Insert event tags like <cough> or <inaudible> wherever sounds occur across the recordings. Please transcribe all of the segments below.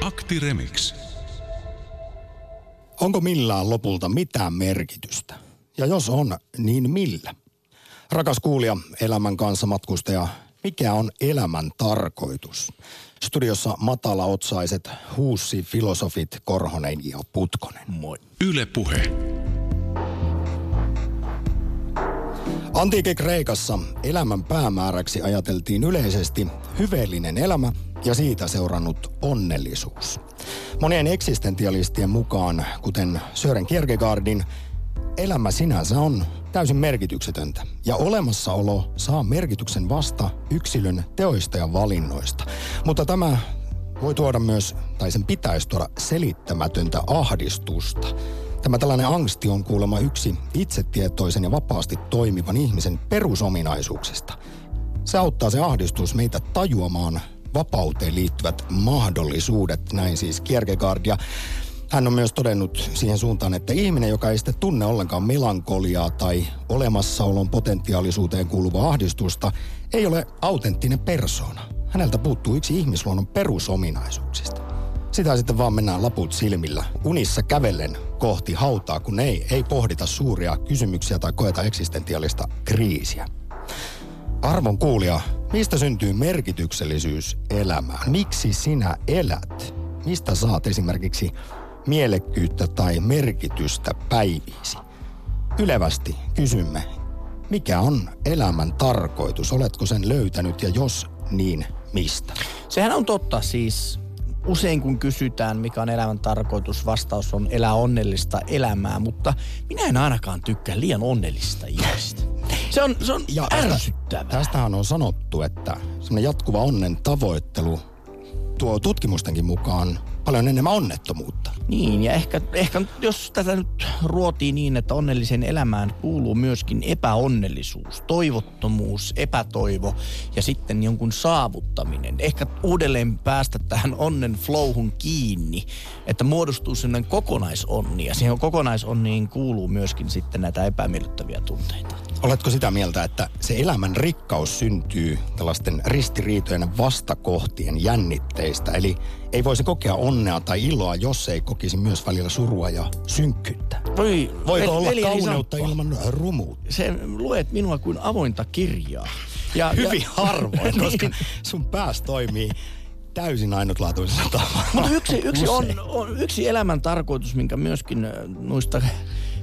Akti Remix. Onko millään lopulta mitään merkitystä? Ja jos on, niin millä? Rakas kuulija, elämän kanssa matkustaja, mikä on elämän tarkoitus? Studiossa matalaotsaiset huussi filosofit Korhonen ja Putkonen. Moi. Yle Puhe. Antiikin Kreikassa elämän päämääräksi ajateltiin yleisesti hyveellinen elämä ja siitä seurannut onnellisuus. Monien eksistentialistien mukaan, kuten Sören Kierkegaardin, elämä sinänsä on täysin merkityksetöntä ja olemassaolo saa merkityksen vasta yksilön teoista ja valinnoista. Mutta tämä voi tuoda myös, tai sen pitäisi tuoda selittämätöntä ahdistusta. Tämä tällainen angsti on kuulemma yksi itsetietoisen ja vapaasti toimivan ihmisen perusominaisuuksista. Se auttaa se ahdistus meitä tajuamaan vapauteen liittyvät mahdollisuudet, näin siis Kierkegaard. Ja hän on myös todennut siihen suuntaan, että ihminen, joka ei sitten tunne ollenkaan melankoliaa tai olemassaolon potentiaalisuuteen kuuluvaa ahdistusta, ei ole autenttinen persoona. Häneltä puuttuu yksi ihmisluonnon perusominaisuuksista. Sitä sitten vaan mennään laput silmillä, unissa kävellen kohti hautaa, kun ei, ei pohdita suuria kysymyksiä tai koeta eksistentiaalista kriisiä. Arvon kuulija, mistä syntyy merkityksellisyys elämään? Miksi sinä elät? Mistä saat esimerkiksi mielekkyyttä tai merkitystä päiviisi? Ylevästi kysymme, mikä on elämän tarkoitus? Oletko sen löytänyt ja jos niin, mistä? Sehän on totta siis. Usein kun kysytään, mikä on elämän tarkoitus, vastaus on elää onnellista elämää, mutta minä en ainakaan tykkää liian onnellisista ihmisistä. Se on, se on ja ärsyttävää. Tästähän on sanottu, että semmoinen jatkuva onnen tavoittelu tuo tutkimustenkin mukaan paljon enemmän onnettomuutta. Niin, ja ehkä, ehkä jos tätä nyt ruotii niin, että onnelliseen elämään kuuluu myöskin epäonnellisuus, toivottomuus, epätoivo ja sitten jonkun saavuttaminen. Ehkä uudelleen päästä tähän onnen flowhun kiinni, että muodostuu sellainen kokonaisonni ja siihen kokonaisonniin kuuluu myöskin sitten näitä epämiellyttäviä tunteita. Oletko sitä mieltä, että se elämän rikkaus syntyy tällaisten ristiriitojen vastakohtien jännitteistä? Eli ei voisi kokea onnea tai iloa, jos ei kokisi myös välillä surua ja synkkyyttä. Voi, Voiko olla kauneutta ilman rumuutta? Se luet minua kuin avointa kirjaa. Ja, Hyvin ja, harvoin, <laughs> koska sun pääs toimii täysin ainutlaatuisella tavalla. Mutta yksi, yksi, on, on, yksi elämän tarkoitus, minkä myöskin äh, noista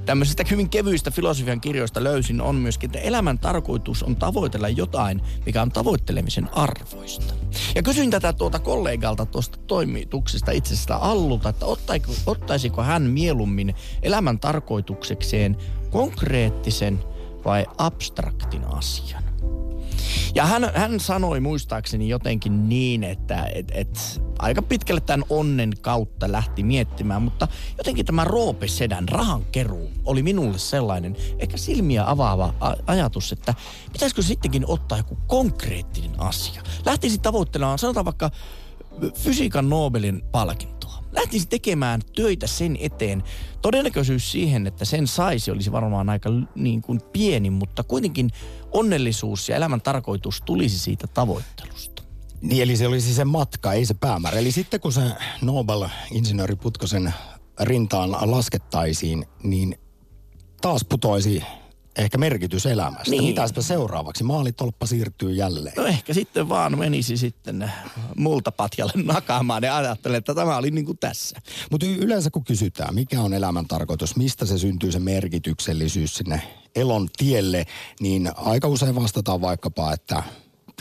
tämmöisistä hyvin kevyistä filosofian kirjoista löysin, on myöskin, että elämän tarkoitus on tavoitella jotain, mikä on tavoittelemisen arvoista. Ja kysyin tätä tuota kollegalta tuosta toimituksesta itsestä Allulta, että ottaiko, ottaisiko hän mieluummin elämän tarkoituksekseen konkreettisen vai abstraktin asian. Ja hän, hän sanoi muistaakseni jotenkin niin, että et, et, aika pitkälle tämän onnen kautta lähti miettimään, mutta jotenkin tämä Roope Sedän rahankeruu oli minulle sellainen ehkä silmiä avaava ajatus, että pitäisikö sittenkin ottaa joku konkreettinen asia. Lähtisi tavoittelemaan, sanotaan vaikka fysiikan Nobelin palkintoa lähtisi tekemään töitä sen eteen. Todennäköisyys siihen, että sen saisi, olisi varmaan aika niin kuin pieni, mutta kuitenkin onnellisuus ja elämän tarkoitus tulisi siitä tavoittelusta. Niin, eli se olisi se matka, ei se päämäärä. Eli sitten kun se Nobel-insinööri Putkosen rintaan laskettaisiin, niin taas putoisi ehkä merkitys elämästä. Niin. Mitäspä seuraavaksi? Maalitolppa siirtyy jälleen. No ehkä sitten vaan menisi sitten multapatjalle nakaamaan ja ajattelen, että tämä oli niin kuin tässä. Mutta yleensä kun kysytään, mikä on elämän tarkoitus, mistä se syntyy se merkityksellisyys sinne elon tielle, niin aika usein vastataan vaikkapa, että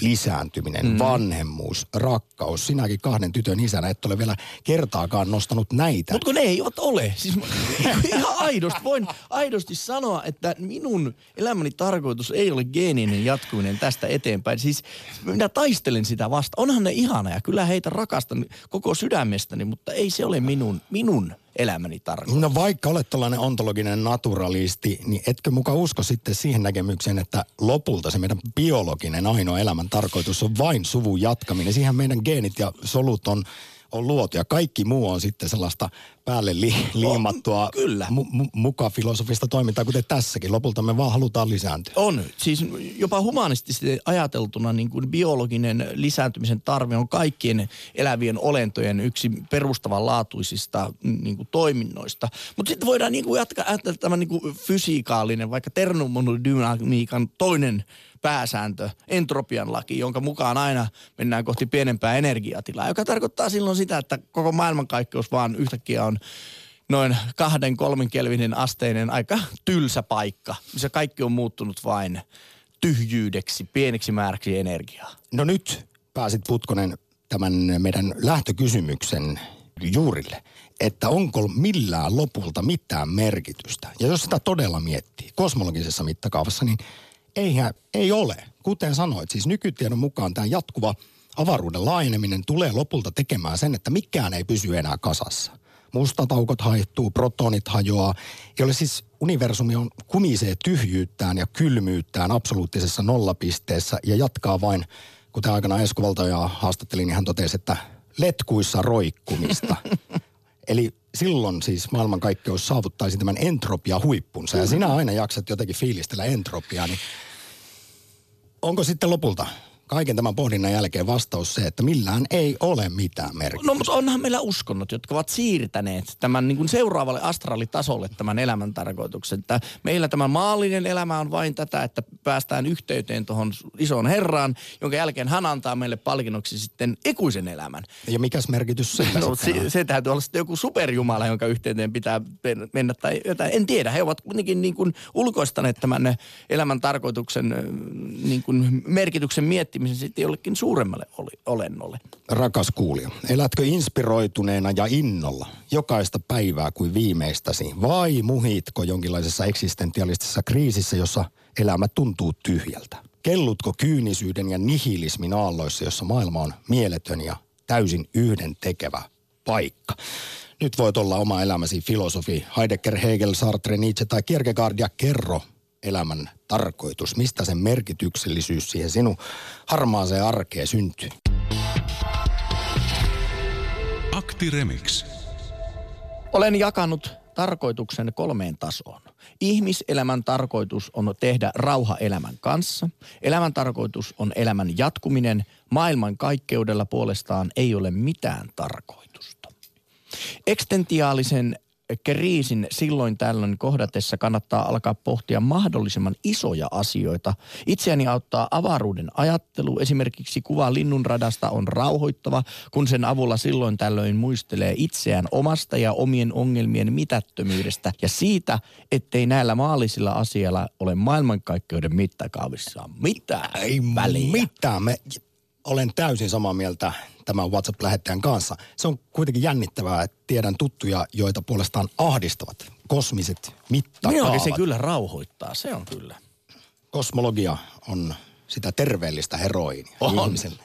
lisääntyminen, mm. vanhemmuus, rakkaus. Sinäkin kahden tytön isänä et ole vielä kertaakaan nostanut näitä. Mutta kun ne eivät ole. Siis <laughs> ihan aidosti, voin aidosti sanoa, että minun elämäni tarkoitus ei ole geeninen jatkuminen tästä eteenpäin. Siis minä taistelen sitä vasta. Onhan ne ihana ja kyllä heitä rakastan koko sydämestäni, mutta ei se ole minun, minun elämäni tarkoitus. No vaikka olet tällainen ontologinen naturalisti, niin etkö muka usko sitten siihen näkemykseen, että lopulta se meidän biologinen ainoa elämän tarkoitus on vain suvun jatkaminen. Siihen meidän geenit ja solut on, on luotu ja kaikki muu on sitten sellaista päälle li, liimattua kyllä. Mu, mu, muka filosofista toimintaa, kuten tässäkin. Lopulta me vaan halutaan lisääntyä. On. Siis jopa humanistisesti ajateltuna niin kuin biologinen lisääntymisen tarve on kaikkien elävien olentojen yksi perustavanlaatuisista niin kuin toiminnoista. Mutta sitten voidaan niin kuin jatkaa ajatella tämä niin kuin fysiikaalinen, vaikka termodynamiikan toinen pääsääntö, entropian laki, jonka mukaan aina mennään kohti pienempää energiatilaa, joka tarkoittaa silloin sitä, että koko maailmankaikkeus vaan yhtäkkiä on noin kahden, kolmen kelvinin asteinen aika tylsä paikka, missä kaikki on muuttunut vain tyhjyydeksi, pieneksi määräksi energiaa. No nyt pääsit Putkonen tämän meidän lähtökysymyksen juurille, että onko millään lopulta mitään merkitystä. Ja jos sitä todella miettii kosmologisessa mittakaavassa, niin eihän, ei ole. Kuten sanoit, siis nykytiedon mukaan tämä jatkuva avaruuden laajeneminen tulee lopulta tekemään sen, että mikään ei pysy enää kasassa. Mustat aukot haihtuu, protonit hajoaa, jolle siis universumi on kumisee tyhjyyttään ja kylmyyttään absoluuttisessa nollapisteessä ja jatkaa vain, kuten aikana Esko Valtoja haastattelin, niin hän totesi, että letkuissa roikkumista. <laughs> Eli silloin siis maailmankaikkeus saavuttaisi tämän entropia huippunsa. Ja sinä aina jaksat jotenkin fiilistellä entropiaa, niin onko sitten lopulta kaiken tämän pohdinnan jälkeen vastaus se, että millään ei ole mitään merkitystä. No mutta onhan meillä uskonnot, jotka ovat siirtäneet tämän niin kuin seuraavalle astraalitasolle tämän elämän tarkoituksen. Että meillä tämä maallinen elämä on vain tätä, että päästään yhteyteen tuohon isoon herraan, jonka jälkeen hän antaa meille palkinnoksi sitten ikuisen elämän. Ja mikäs merkitys sillä no, se, se täytyy olla sitten joku superjumala, jonka yhteyteen pitää mennä tai jotain. En tiedä, he ovat kuitenkin niin kuin ulkoistaneet tämän elämän tarkoituksen niin kuin merkityksen miettimisen kehittymisen sitten jollekin suuremmalle olennolle. Rakas kuulija, elätkö inspiroituneena ja innolla jokaista päivää kuin viimeistäsi vai muhitko jonkinlaisessa eksistentialistisessa kriisissä, jossa elämä tuntuu tyhjältä? Kellutko kyynisyyden ja nihilismin aalloissa, jossa maailma on mieletön ja täysin yhden tekevä paikka? Nyt voit olla oma elämäsi filosofi Heidegger, Hegel, Sartre, Nietzsche tai Kierkegaard ja kerro elämän tarkoitus? Mistä sen merkityksellisyys siihen sinun harmaaseen arkeen syntyy? Akti Remix. Olen jakanut tarkoituksen kolmeen tasoon. Ihmiselämän tarkoitus on tehdä rauha elämän kanssa. Elämän tarkoitus on elämän jatkuminen. Maailman kaikkeudella puolestaan ei ole mitään tarkoitusta. Ekstentiaalisen kriisin silloin tällöin kohdatessa kannattaa alkaa pohtia mahdollisimman isoja asioita. Itseäni auttaa avaruuden ajattelu. Esimerkiksi kuva linnunradasta on rauhoittava, kun sen avulla silloin tällöin muistelee itseään omasta ja omien ongelmien mitättömyydestä ja siitä, ettei näillä maallisilla asialla ole maailmankaikkeuden mittakaavissa mitään Ei väliä. mitään. Me olen täysin samaa mieltä tämän WhatsApp-lähettäjän kanssa. Se on kuitenkin jännittävää, että tiedän tuttuja, joita puolestaan ahdistavat kosmiset mittakaavat. Minua se kyllä rauhoittaa, se on kyllä. Kosmologia on sitä terveellistä heroinia on. ihmiselle.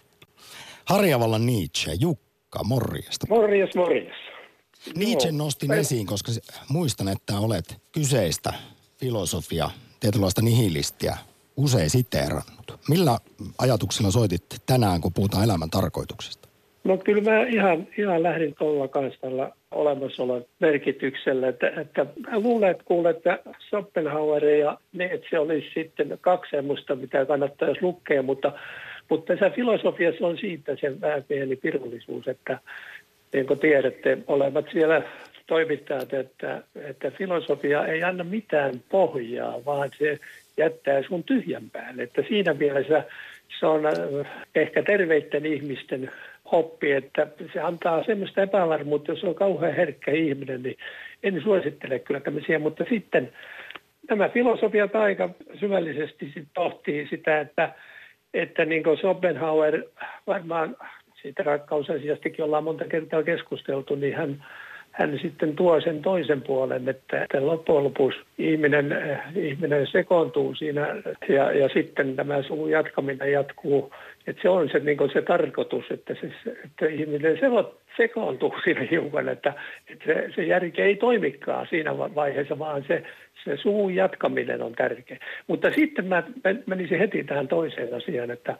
Harjavallan Nietzsche, Jukka, morjesta. Morjes, morjes. Nietzsche nostin esiin, koska muistan, että olet kyseistä filosofia, tietynlaista nihilistiä usein siteerannut. Millä ajatuksilla soitit tänään, kun puhutaan elämän tarkoituksesta? No kyllä mä ihan, ihan lähdin tuolla kanssa tällä olemassaolon merkityksellä. Että, että mä luulen, että kuulen, että Schopenhauer ja Nietzsche olisi sitten kaksi semmoista, mitä kannattaisi lukea, mutta, mutta tässä filosofiassa on siitä se vähän pieni pirullisuus, että niin kuin tiedätte, olevat siellä toimittajat, että, että filosofia ei anna mitään pohjaa, vaan se jättää sun tyhjän päälle. Että siinä mielessä se on äh, ehkä terveiden ihmisten oppi, että se antaa semmoista epävarmuutta, jos on kauhean herkkä ihminen, niin en suosittele kyllä tämmöisiä, mutta sitten nämä filosofiat aika syvällisesti sit pohtii sitä, että, että niin kuin Schopenhauer varmaan siitä rakkausasiastakin ollaan monta kertaa keskusteltu, niin hän hän sitten tuo sen toisen puolen, että, että loppujen lopuksi ihminen, eh, ihminen sekoontuu siinä ja, ja sitten tämä suvun jatkaminen jatkuu. Että se on se, niin se tarkoitus, että, se, että ihminen sekoontuu <laughs> siinä hiukan, että, että se, se järki ei toimikaan siinä vaiheessa, vaan se, se suvun jatkaminen on tärkeä. Mutta sitten mä menisin heti tähän toiseen asiaan, että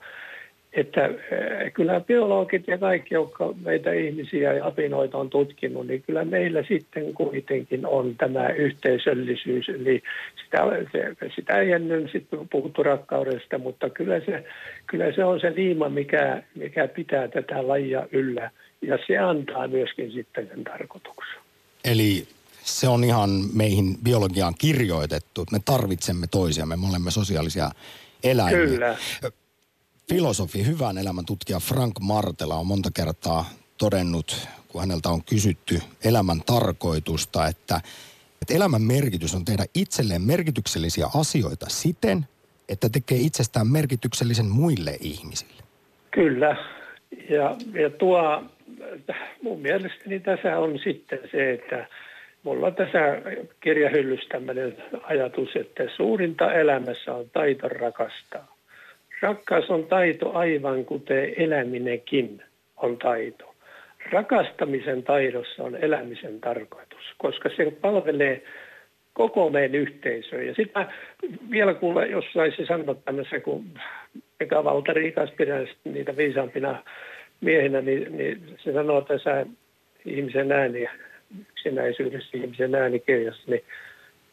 että eh, kyllä biologit ja kaikki, jotka meitä ihmisiä ja apinoita on tutkinut, niin kyllä meillä sitten kuitenkin on tämä yhteisöllisyys. Eli sitä, sitä ei ennen sitten puhuttu rakkaudesta, mutta kyllä se, kyllä se on se liima, mikä, mikä pitää tätä lajia yllä. Ja se antaa myöskin sitten sen tarkoituksen. Eli se on ihan meihin biologiaan kirjoitettu, että me tarvitsemme toisiamme, me olemme sosiaalisia eläimiä. Kyllä. Filosofi, hyvän elämän tutkija Frank Martela on monta kertaa todennut, kun häneltä on kysytty elämän tarkoitusta, että, että elämän merkitys on tehdä itselleen merkityksellisiä asioita siten, että tekee itsestään merkityksellisen muille ihmisille. Kyllä. Ja, ja tuo, mun mielestäni tässä on sitten se, että mulla on tässä kirjahyllyssä tämmöinen ajatus, että suurinta elämässä on taito rakastaa. Rakkaus on taito aivan kuten eläminenkin on taito. Rakastamisen taidossa on elämisen tarkoitus, koska se palvelee koko meidän yhteisöä. Ja sitten vielä kuule, jos saisi sanoa tämmöisen, kun Eka Valtari niitä viisaampina miehinä, niin, niin se sanoo tässä ihmisen ääni, yksinäisyydessä ihmisen äänikirjassa, niin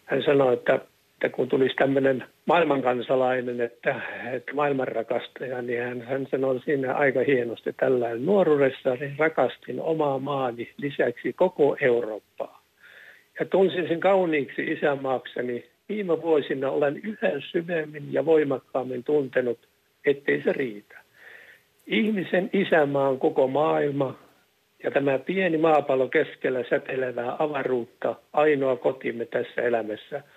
hän sanoi, että että kun tulisi tämmöinen maailmankansalainen, että, että maailmanrakastaja, niin hän, hän sanoi siinä aika hienosti tällainen. Nuoruudessa niin rakastin omaa maani lisäksi koko Eurooppaa. Ja tunsin sen kauniiksi isämaakseni. Viime vuosina olen yhä syvemmin ja voimakkaammin tuntenut, ettei se riitä. Ihmisen isämaa on koko maailma, ja tämä pieni maapallo keskellä säteilevää avaruutta, ainoa kotimme tässä elämässä –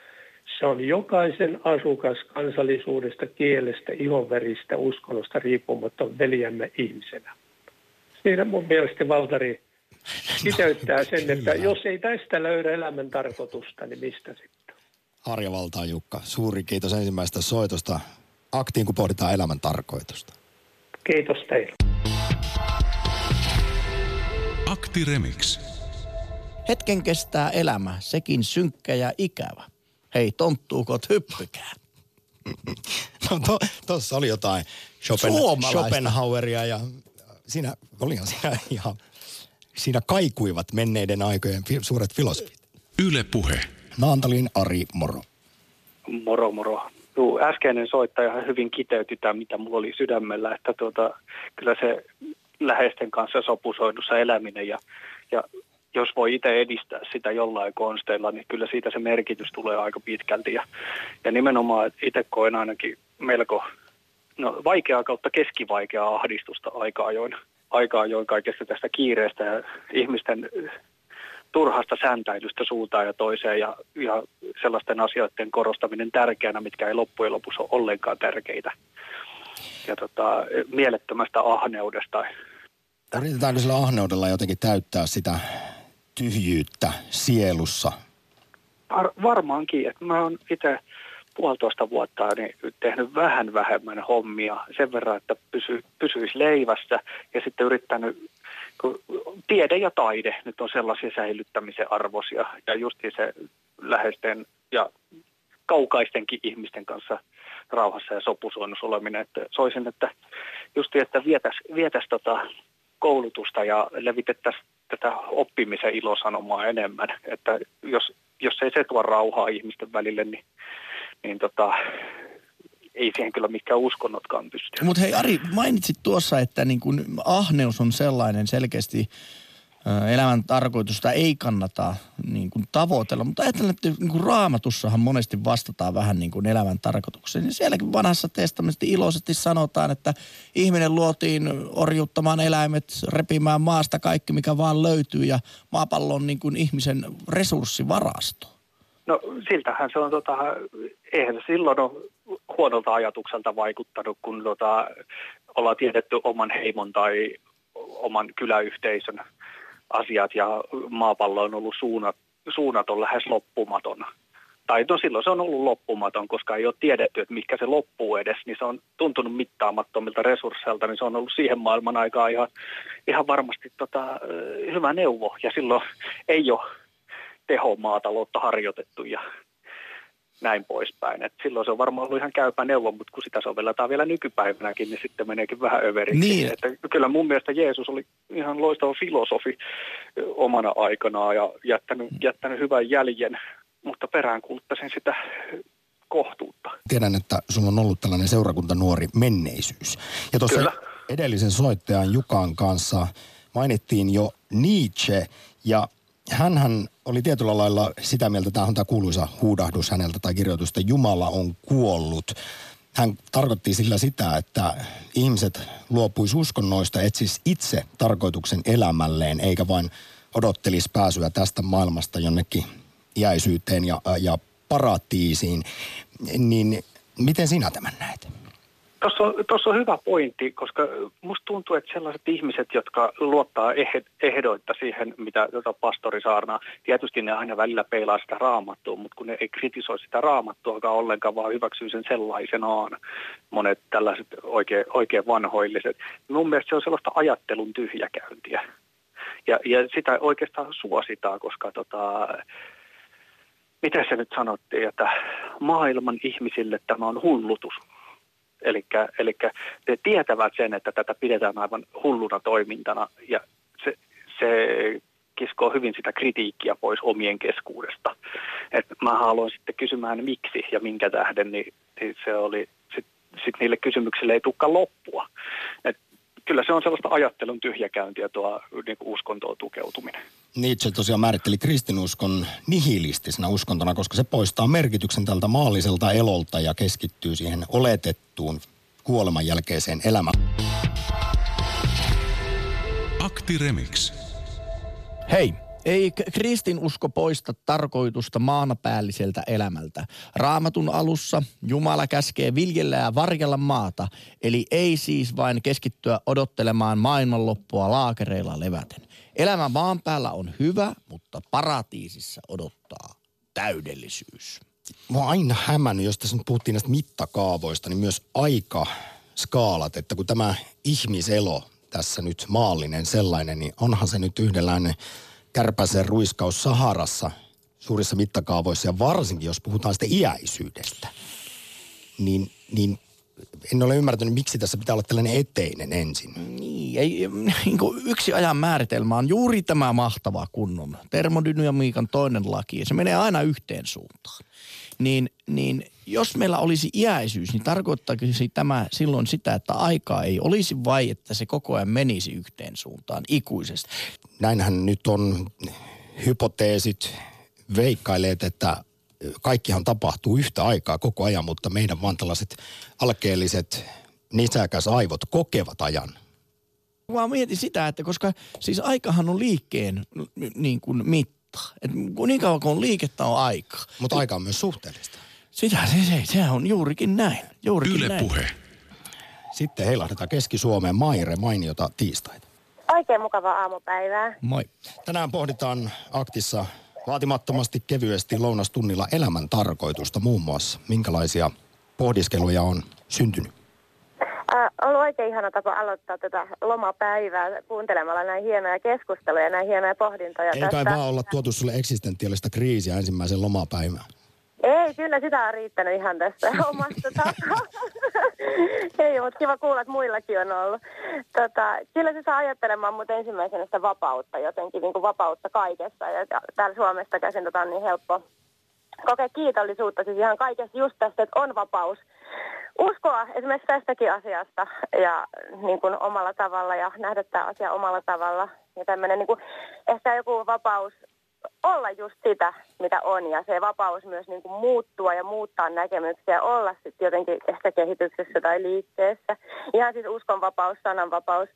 se on jokaisen asukas kansallisuudesta, kielestä, ihonveristä, uskonnosta riippumatta veljämme ihmisenä. Siinä mun mielestä Valtari <laughs> kiteyttää sen, että jos ei tästä löydä elämän tarkoitusta, niin mistä sitten? Harja Valtaa Jukka, suuri kiitos ensimmäisestä soitosta aktiin, kun pohditaan elämän tarkoitusta. Kiitos teille. Akti Remix. Hetken kestää elämä, sekin synkkä ja ikävä hei tonttuukot hyppykää. No tuossa to, oli jotain Schopen, Schopenhaueria ja siinä olihan siinä ihan, siinä kaikuivat menneiden aikojen fi, suuret filosofit. Yle Puhe. Naantalin Ari, moro. Moro, moro. Tuu, äskeinen soittaja hyvin kiteytti tämä, mitä mulla oli sydämellä, että tuota, kyllä se läheisten kanssa sopusoinnussa eläminen ja, ja jos voi itse edistää sitä jollain konsteilla, niin kyllä siitä se merkitys tulee aika pitkälti. Ja, ja nimenomaan itse koen ainakin melko no, vaikeaa kautta keskivaikeaa ahdistusta aika ajoin, aika ajoin kaikesta tästä kiireestä ja ihmisten turhasta sääntäilystä suuntaan ja toiseen ja, ja sellaisten asioiden korostaminen tärkeänä, mitkä ei loppujen lopuksi ole ollenkaan tärkeitä. Ja tota, mielettömästä ahneudesta. Yritetäänkö sillä ahneudella jotenkin täyttää sitä tyhjyyttä sielussa? Var, varmaankin, että mä oon itse puolitoista vuotta niin tehnyt vähän vähemmän hommia sen verran, että pysy, pysyisi leivässä ja sitten yrittänyt, kun tiede ja taide nyt on sellaisia säilyttämisen arvoisia ja just se läheisten ja kaukaistenkin ihmisten kanssa rauhassa ja sopusoinnussa oleminen, että soisin, että just että vietäisi vietäis tota koulutusta ja levitettäisiin tätä oppimisen ilosanomaa enemmän. Että jos, jos ei se tuo rauhaa ihmisten välille, niin, niin tota, ei siihen kyllä mikään uskonnotkaan pysty. Mutta hei Ari, mainitsit tuossa, että niin kun ahneus on sellainen selkeästi elämän tarkoitusta ei kannata niin kuin tavoitella. Mutta ajattelen, että niin kuin raamatussahan monesti vastataan vähän niin kuin elämän tarkoitukseen. Ja sielläkin vanhassa testamentissa iloisesti sanotaan, että ihminen luotiin orjuttamaan eläimet, repimään maasta kaikki, mikä vaan löytyy. Ja maapallo on niin kuin ihmisen resurssivarasto. No siltähän se on, tota, eihän silloin ole huonolta ajatukselta vaikuttanut, kun tota, ollaan tiedetty oman heimon tai oman kyläyhteisön asiat ja maapallo on ollut suunnat, suunnaton lähes loppumaton. Tai no silloin se on ollut loppumaton, koska ei ole tiedetty, että mikä se loppuu edes, niin se on tuntunut mittaamattomilta resursseilta, niin se on ollut siihen maailman aikaan ihan, ihan varmasti tota, hyvä neuvo. Ja silloin ei ole tehomaataloutta harjoitettu ja näin poispäin. Et silloin se on varmaan ollut ihan käypä neuvo, mutta kun sitä sovelletaan vielä nykypäivänäkin, niin sitten meneekin vähän överiksi. Niin. Että kyllä mun mielestä Jeesus oli ihan loistava filosofi omana aikanaan ja jättänyt, jättänyt hyvän jäljen, mutta peräänkuuluttaisin sitä kohtuutta. Tiedän, että sulla on ollut tällainen seurakuntanuori menneisyys. Ja tuossa Kyllä. edellisen soittajan Jukan kanssa mainittiin jo Nietzsche ja hänhän oli tietyllä lailla sitä mieltä, tämä on tämä kuuluisa huudahdus häneltä tai kirjoitus, että Jumala on kuollut. Hän tarkoitti sillä sitä, että ihmiset luopuis uskonnoista, etsis itse tarkoituksen elämälleen, eikä vain odottelisi pääsyä tästä maailmasta jonnekin iäisyyteen ja, ja paratiisiin. Niin miten sinä tämän näet? Tuossa on, tuossa on hyvä pointti, koska musta tuntuu, että sellaiset ihmiset, jotka luottaa eh- ehdoitta siihen, mitä tota pastori saarnaa, tietysti ne aina välillä peilaa sitä raamattua, mutta kun ne ei kritisoi sitä raamattuakaan ollenkaan, vaan hyväksyy sen sellaisenaan, monet tällaiset oikein, oikein vanhoilliset. Mun mielestä se on sellaista ajattelun tyhjäkäyntiä. Ja, ja sitä oikeastaan suositaan, koska tota, miten se nyt sanottiin, että maailman ihmisille tämä on hullutus. Eli ne tietävät sen, että tätä pidetään aivan hulluna toimintana ja se, se kiskoo hyvin sitä kritiikkiä pois omien keskuudesta. Et mä haluan sitten kysymään miksi ja minkä tähden, niin, niin se oli, sitten sit niille kysymyksille ei tulekaan loppua. Et kyllä se on sellaista ajattelun tyhjäkäyntiä tuo niin uskontoon tukeutuminen. Nietzsche tosiaan määritteli kristinuskon nihilistisena uskontona, koska se poistaa merkityksen tältä maalliselta elolta ja keskittyy siihen oletettuun kuoleman jälkeiseen elämään. Akti Remix. Hei, ei kristinusko poista tarkoitusta maanapäälliseltä elämältä. Raamatun alussa Jumala käskee viljellä ja varjella maata, eli ei siis vain keskittyä odottelemaan maailmanloppua laakereilla leväten. Elämä maan päällä on hyvä, mutta paratiisissa odottaa täydellisyys. Mua on aina hämännyt, jos tässä nyt puhuttiin näistä mittakaavoista, niin myös aikaskaalat, että kun tämä ihmiselo tässä nyt maallinen sellainen, niin onhan se nyt yhdenlainen kärpäsen ruiskaus Saharassa suurissa mittakaavoissa ja varsinkin jos puhutaan sitten iäisyydestä, niin, niin en ole ymmärtänyt, miksi tässä pitää olla tällainen eteinen ensin. Niin, ei, <laughs> niin kuin yksi ajan määritelmä on juuri tämä mahtava kunnon termodynamiikan toinen laki, se menee aina yhteen suuntaan. Niin, niin jos meillä olisi iäisyys, niin tarkoittaako tämä silloin sitä, että aikaa ei olisi vai että se koko ajan menisi yhteen suuntaan ikuisesti? Näinhän nyt on hypoteesit veikkaileet, että kaikkihan tapahtuu yhtä aikaa koko ajan, mutta meidän vaan tällaiset alkeelliset nisäkäsaivot kokevat ajan. Mä mietin sitä, että koska siis aikahan on liikkeen niin kuin mitta. Et niin kauan kuin on liikettä on aika. Mutta aika on myös suhteellista. Sitä se, se, se on juurikin näin. Juurikin Yle näin. Puhe. Sitten heilahdetaan Keski-Suomeen Maire mainiota tiistaita. Oikein mukavaa aamupäivää. Moi. Tänään pohditaan aktissa vaatimattomasti kevyesti lounastunnilla elämän tarkoitusta muun muassa. Minkälaisia pohdiskeluja on syntynyt? Äh, on ollut oikein ihana tapa aloittaa tätä lomapäivää kuuntelemalla näin hienoja keskusteluja ja näin hienoja pohdintoja Ei kai vaan olla tuotu sulle eksistentiaalista kriisiä ensimmäisen lomapäivän. Ei, kyllä sitä on riittänyt ihan tästä <laughs> omasta takaa. Ei, mutta kiva kuulla, että muillakin on ollut. Tota, kyllä se saa ajattelemaan mutta ensimmäisenä sitä vapautta, jotenkin niin kuin vapautta kaikessa. Ja ja täällä Suomesta käsin tota on niin helppo kokea kiitollisuutta siis ihan kaikessa just tästä, että on vapaus. Uskoa esimerkiksi tästäkin asiasta ja niin kuin omalla tavalla ja nähdä tämä asia omalla tavalla. Ja tämmöinen niin kuin, ehkä joku vapaus olla just sitä, mitä on ja se vapaus myös niin kuin muuttua ja muuttaa näkemyksiä olla sitten jotenkin ehkä kehityksessä tai liikkeessä. Ihan siis uskonvapaus, sananvapaus,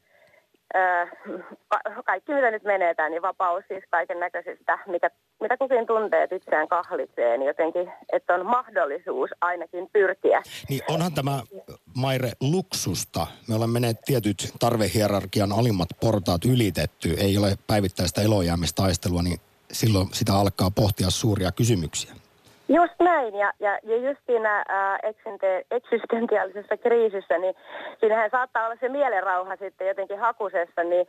öö, ka- kaikki mitä nyt menee niin vapaus siis kaiken näköisistä, mikä, mitä kukin tuntee, että itseään kahlitsee, niin jotenkin, että on mahdollisuus ainakin pyrkiä. Niin onhan tämä, Maire, luksusta. Me olemme ne tietyt tarvehierarkian alimmat portaat ylitetty. Ei ole päivittäistä elojäämistaistelua, niin silloin sitä alkaa pohtia suuria kysymyksiä. Just näin, ja, ja, ja just siinä eksistentiaalisessa kriisissä, niin siinähän saattaa olla se mielenrauha sitten jotenkin hakusessa, niin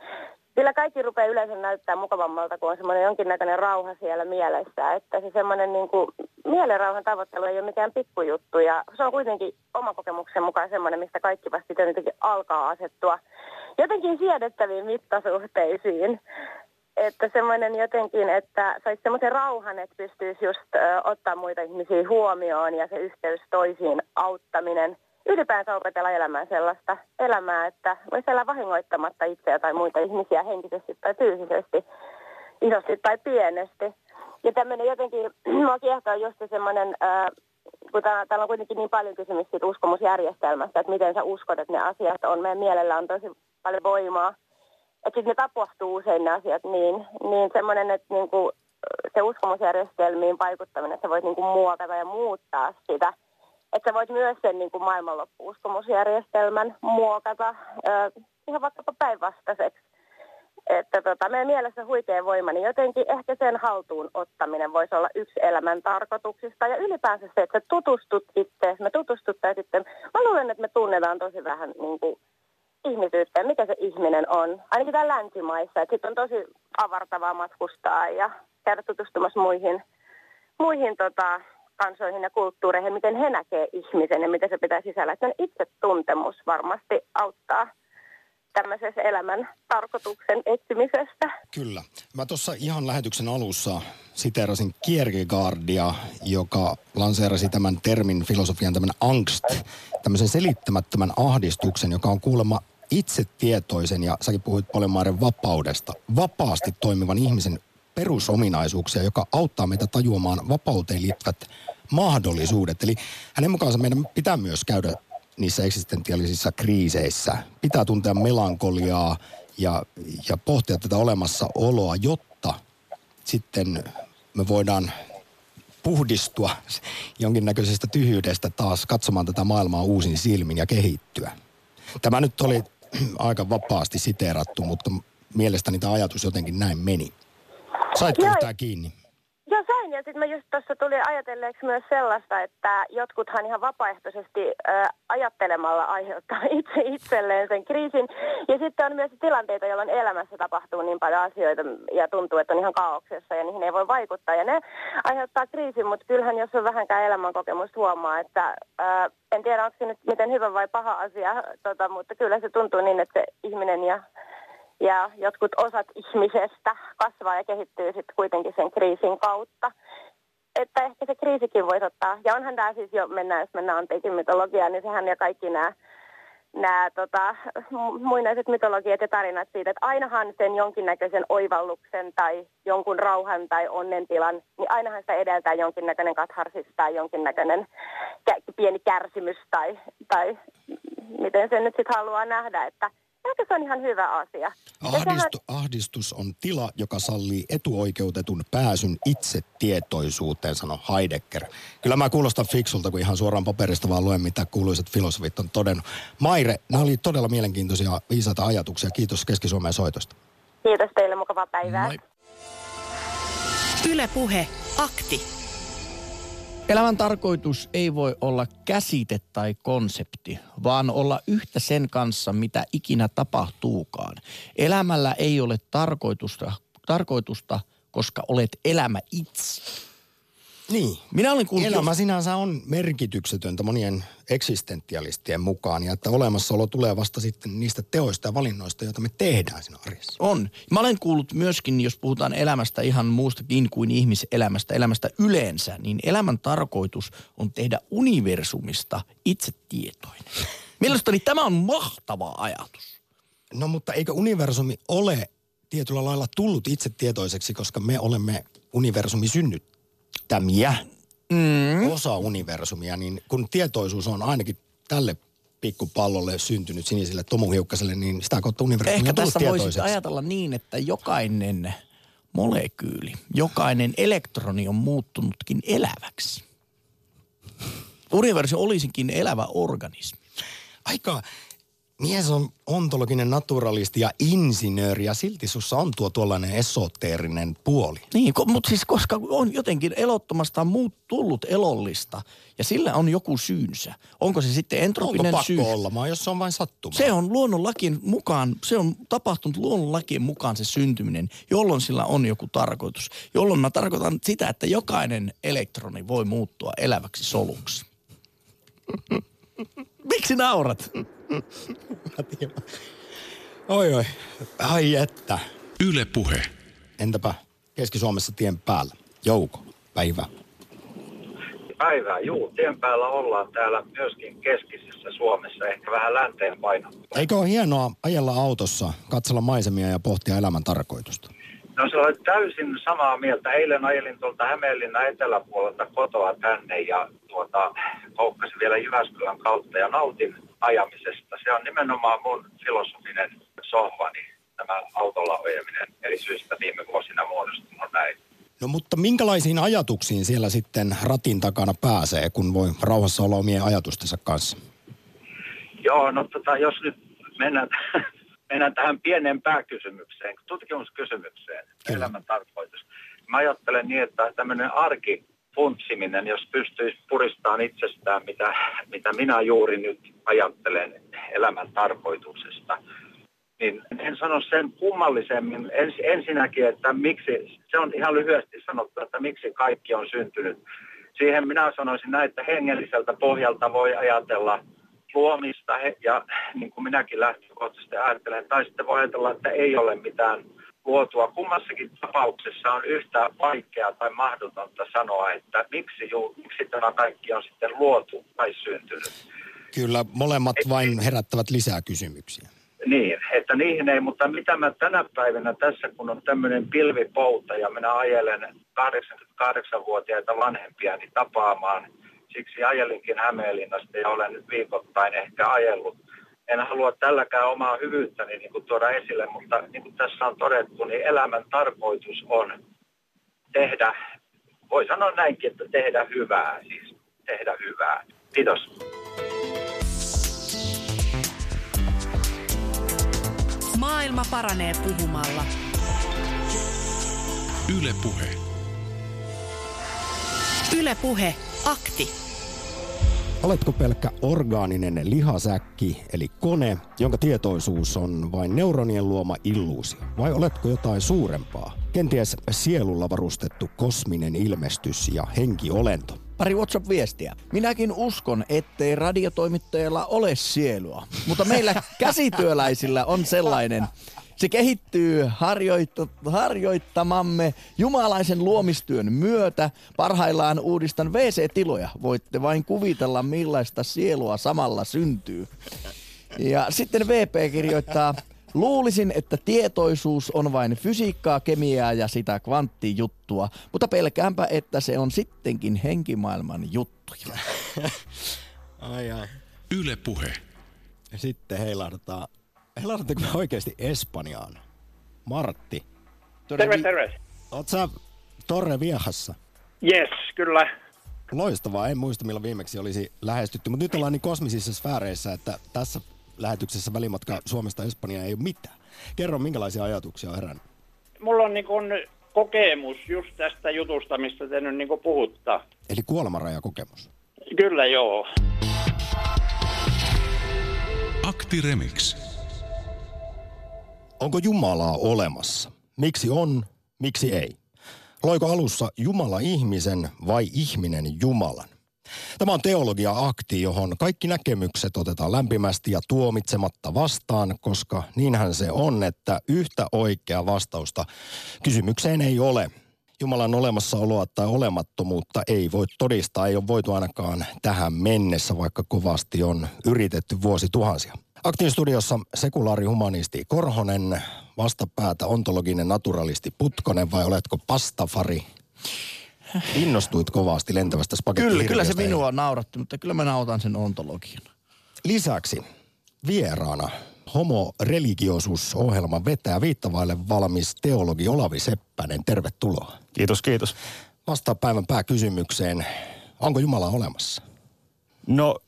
kyllä kaikki rupeaa yleensä näyttää mukavammalta, kun on semmoinen jonkinnäköinen rauha siellä mielessä, että se semmoinen niin kuin, mielenrauhan tavoittelu ei ole mikään pikkujuttu, ja se on kuitenkin oma kokemuksen mukaan semmoinen, mistä kaikki vasta jotenkin alkaa asettua jotenkin siedettäviin mittasuhteisiin että semmoinen jotenkin, että saisi semmoisen rauhan, että pystyisi just ö, ottaa muita ihmisiä huomioon ja se yhteys toisiin auttaminen. Ylipäänsä opetella elämään sellaista elämää, että voisi elää vahingoittamatta itseä tai muita ihmisiä henkisesti tai fyysisesti, isosti tai pienesti. Ja tämmöinen jotenkin, <clears throat> mua kiehtoo just semmoinen, ö, kun täällä, täällä on kuitenkin niin paljon kysymys siitä uskomusjärjestelmästä, että miten sä uskot, että ne asiat on. Meidän mielellä on tosi paljon voimaa että sitten ne tapahtuu usein ne asiat niin, niin semmoinen, että niinku, se uskomusjärjestelmiin vaikuttaminen, että sä voit niinku muokata ja muuttaa sitä. Että sä voit myös sen niinku maailmanloppu-uskomusjärjestelmän muokata äh, ihan vaikkapa päinvastaiseksi. Että tota, meidän mielessä huikea voima, niin jotenkin ehkä sen haltuun ottaminen voisi olla yksi elämän tarkoituksista. Ja ylipäänsä se, että sä tutustut itse, me tutustuttaisiin sitten, mä luulen, että me tunnetaan tosi vähän niin kuin, ihmisyyttä ja mikä se ihminen on. Ainakin täällä länsimaissa. Sitten on tosi avartavaa matkustaa ja käydä tutustumassa muihin, muihin tota, kansoihin ja kulttuureihin, miten he näkee ihmisen ja miten se pitää sisällä. Että itse tuntemus varmasti auttaa tämmöisessä elämän tarkoituksen etsimisestä. Kyllä. Mä tuossa ihan lähetyksen alussa siteerasin Kierkegaardia, joka lanseerasi tämän termin filosofian tämän angst, tämmöisen selittämättömän ahdistuksen, joka on kuulemma itsetietoisen ja säkin puhuit paljon vapaudesta, vapaasti toimivan ihmisen perusominaisuuksia, joka auttaa meitä tajuamaan vapauteen liittyvät mahdollisuudet. Eli hänen mukaansa meidän pitää myös käydä niissä eksistentiaalisissa kriiseissä. Pitää tuntea melankoliaa ja, ja pohtia tätä olemassaoloa, jotta sitten me voidaan puhdistua jonkinnäköisestä tyhjyydestä taas katsomaan tätä maailmaa uusin silmin ja kehittyä. Tämä nyt oli <clears throat> aika vapaasti siteerattu, mutta mielestäni tämä ajatus jotenkin näin meni. Saitko yhtään kiinni? Sain. Ja sitten mä just tuossa tuli ajatelleeksi myös sellaista, että jotkuthan ihan vapaaehtoisesti äh, ajattelemalla aiheuttaa <laughs> itse itselleen sen kriisin. Ja sitten on myös tilanteita, jolloin elämässä tapahtuu niin paljon asioita ja tuntuu, että on ihan kaauksessa ja niihin ei voi vaikuttaa. Ja ne aiheuttaa kriisin, mutta kyllähän jos on vähänkään elämänkokemusta huomaa, että äh, en tiedä onko se nyt miten hyvä vai paha asia, tota, mutta kyllä se tuntuu niin, että se ihminen ja ja jotkut osat ihmisestä kasvaa ja kehittyy sitten kuitenkin sen kriisin kautta. Että ehkä se kriisikin voisi ottaa, ja onhan tämä siis jo, mennään, jos mennään antiikin mytologiaan, niin sehän ja kaikki nämä nämä tota, muinaiset mytologiat ja tarinat siitä, että ainahan sen jonkinnäköisen oivalluksen tai jonkun rauhan tai onnentilan, niin ainahan sitä edeltää jonkinnäköinen katharsis tai jonkinnäköinen pieni kärsimys tai, tai miten se nyt sitten haluaa nähdä, että Ehkä se on ihan hyvä asia. Ahdistu, sehän... Ahdistus on tila, joka sallii etuoikeutetun pääsyn itsetietoisuuteen, sanoi Heidegger. Kyllä mä kuulostan fiksulta, kun ihan suoraan paperista vaan luen, mitä kuuluiset filosofit on todennut. Maire, nämä oli todella mielenkiintoisia viisaita ajatuksia. Kiitos Keski-Suomeen soitosta. Kiitos teille, mukavaa päivää. Moi. Yle Puhe, akti. Elämän tarkoitus ei voi olla käsite tai konsepti, vaan olla yhtä sen kanssa, mitä ikinä tapahtuukaan. Elämällä ei ole tarkoitusta, tarkoitusta koska olet elämä itse. Niin. Minä olen kuullut... Elämä jos... sinänsä on merkityksetöntä monien eksistentialistien mukaan ja että olemassaolo tulee vasta sitten niistä teoista ja valinnoista, joita me tehdään siinä arjessa. On. Mä olen kuullut myöskin, jos puhutaan elämästä ihan muustakin kuin ihmiselämästä, elämästä yleensä, niin elämän tarkoitus on tehdä universumista itsetietoinen. <laughs> Mielestäni tämä on mahtava ajatus. No mutta eikö universumi ole tietyllä lailla tullut itsetietoiseksi, koska me olemme universumi synnyt käsittämiä mm. osa universumia, niin kun tietoisuus on ainakin tälle pikkupallolle syntynyt siniselle tomuhiukkaselle, niin sitä kautta universumi Ehkä on tässä voisi ajatella niin, että jokainen molekyyli, jokainen elektroni on muuttunutkin eläväksi. Universumi olisikin elävä organismi. Aika mies on ontologinen naturalisti ja insinööri ja silti sussa on tuo tuollainen esoteerinen puoli. Niin, ko, mutta siis koska on jotenkin elottomasta on muut tullut elollista ja sillä on joku syynsä. Onko se sitten Onko entropinen pakko syy? olla, vaan jos se on vain sattuma? Se on luonnonlakien mukaan, se on tapahtunut luonnonlakien mukaan se syntyminen, jolloin sillä on joku tarkoitus. Jolloin mä tarkoitan sitä, että jokainen elektroni voi muuttua eläväksi soluksi. <laughs> Miksi naurat? Mä tiedän. Oi oi, ai että. Yle Puhe. Entäpä Keski-Suomessa tien päällä? Jouko, päivä. Päivää, juu. Tien päällä ollaan täällä myöskin keskisessä Suomessa, ehkä vähän länteen painottuen. Eikö ole hienoa ajella autossa, katsella maisemia ja pohtia elämän tarkoitusta? No se oli täysin samaa mieltä. Eilen ajelin tuolta Hämeenlinnan eteläpuolelta kotoa tänne ja tuota, koukkasin vielä Jyväskylän kautta ja nautin ajamisesta. Se on nimenomaan mun filosofinen sohvani, tämä autolla ajaminen eri syistä viime vuosina muodostunut näin. No mutta minkälaisiin ajatuksiin siellä sitten ratin takana pääsee, kun voi rauhassa olla omien ajatustensa kanssa? Joo, no tota, jos nyt mennään, <laughs> mennään tähän pieneen pääkysymykseen, tutkimuskysymykseen, Kyllä. elämän tarkoitus. Mä ajattelen niin, että tämmöinen arki funtsiminen, jos pystyisi puristamaan itsestään, mitä, mitä minä juuri nyt ajattelen elämän tarkoituksesta, niin en sano sen kummallisemmin. Ens, ensinnäkin, että miksi, se on ihan lyhyesti sanottu, että miksi kaikki on syntynyt. Siihen minä sanoisin näin, että hengelliseltä pohjalta voi ajatella luomista ja niin kuin minäkin lähtökohtaisesti ajattelen, tai sitten voi ajatella, että ei ole mitään luotua. Kummassakin tapauksessa on yhtä vaikeaa tai mahdotonta sanoa, että miksi, ju, miksi tämä kaikki on sitten luotu tai syntynyt. Kyllä molemmat vain herättävät lisää kysymyksiä. Niin, että niihin ei, mutta mitä mä tänä päivänä tässä, kun on tämmöinen pilvipouta ja minä ajelen 88-vuotiaita vanhempiani tapaamaan, siksi ajelinkin Hämeenlinnasta ja olen nyt viikoittain ehkä ajellut. En halua tälläkään omaa hyvyyttäni niin kuin tuoda esille, mutta niin kuin tässä on todettu, niin elämän tarkoitus on tehdä, voi sanoa näinkin, että tehdä hyvää, siis tehdä hyvää. Kiitos. Maailma paranee puhumalla. Yle Puhe. Yle Puhe. Akti. Oletko pelkkä orgaaninen lihasäkki, eli kone, jonka tietoisuus on vain neuronien luoma illuusio? Vai oletko jotain suurempaa? Kenties sielulla varustettu kosminen ilmestys ja henkiolento? Pari WhatsApp-viestiä. Minäkin uskon, ettei radiotoimittajalla ole sielua, mutta meillä <laughs> käsityöläisillä on sellainen. Se kehittyy harjoitt- harjoittamamme jumalaisen luomistyön myötä. Parhaillaan uudistan WC-tiloja. Voitte vain kuvitella, millaista sielua samalla syntyy. Ja sitten VP kirjoittaa, luulisin, että tietoisuus on vain fysiikkaa, kemiaa ja sitä kvanttijuttua, mutta pelkäänpä, että se on sittenkin henkimaailman juttuja. Ai ai. Yle Puhe. Ja sitten heilahdetaan, heilahdatteko me oikeasti Espanjaan? Martti, Terve, terve. oot sä Torre Viehassa? Yes, kyllä. Loistavaa, en muista milloin viimeksi olisi lähestytty, mutta nyt ollaan niin kosmisissa sfääreissä, että tässä lähetyksessä välimatka Suomesta Espanjaan ei ole mitään. Kerro, minkälaisia ajatuksia on herännyt? Mulla on niin kun kokemus just tästä jutusta, mistä te nyt niin kun puhuttaa. Eli kuolemanrajakokemus. Kyllä joo. Akti Remix. Onko Jumalaa olemassa? Miksi on, miksi ei? Loiko alussa Jumala ihmisen vai ihminen Jumalan? Tämä on teologia-akti, johon kaikki näkemykset otetaan lämpimästi ja tuomitsematta vastaan, koska niinhän se on, että yhtä oikea vastausta kysymykseen ei ole. Jumalan olemassaoloa tai olemattomuutta ei voi todistaa, ei ole voitu ainakaan tähän mennessä, vaikka kovasti on yritetty vuosituhansia. Aktin studiossa sekulaari humanisti Korhonen, vastapäätä ontologinen naturalisti Putkonen vai oletko pastafari? Innostuit kovasti lentävästä Kyllä, kyllä se minua nauratti, mutta kyllä mä nautan sen ontologian. Lisäksi vieraana Homo religiosus-ohjelman vetää viittavaille valmis teologi Olavi Seppänen. Tervetuloa. Kiitos, kiitos. Vastaa päivän pääkysymykseen. Onko Jumala olemassa? No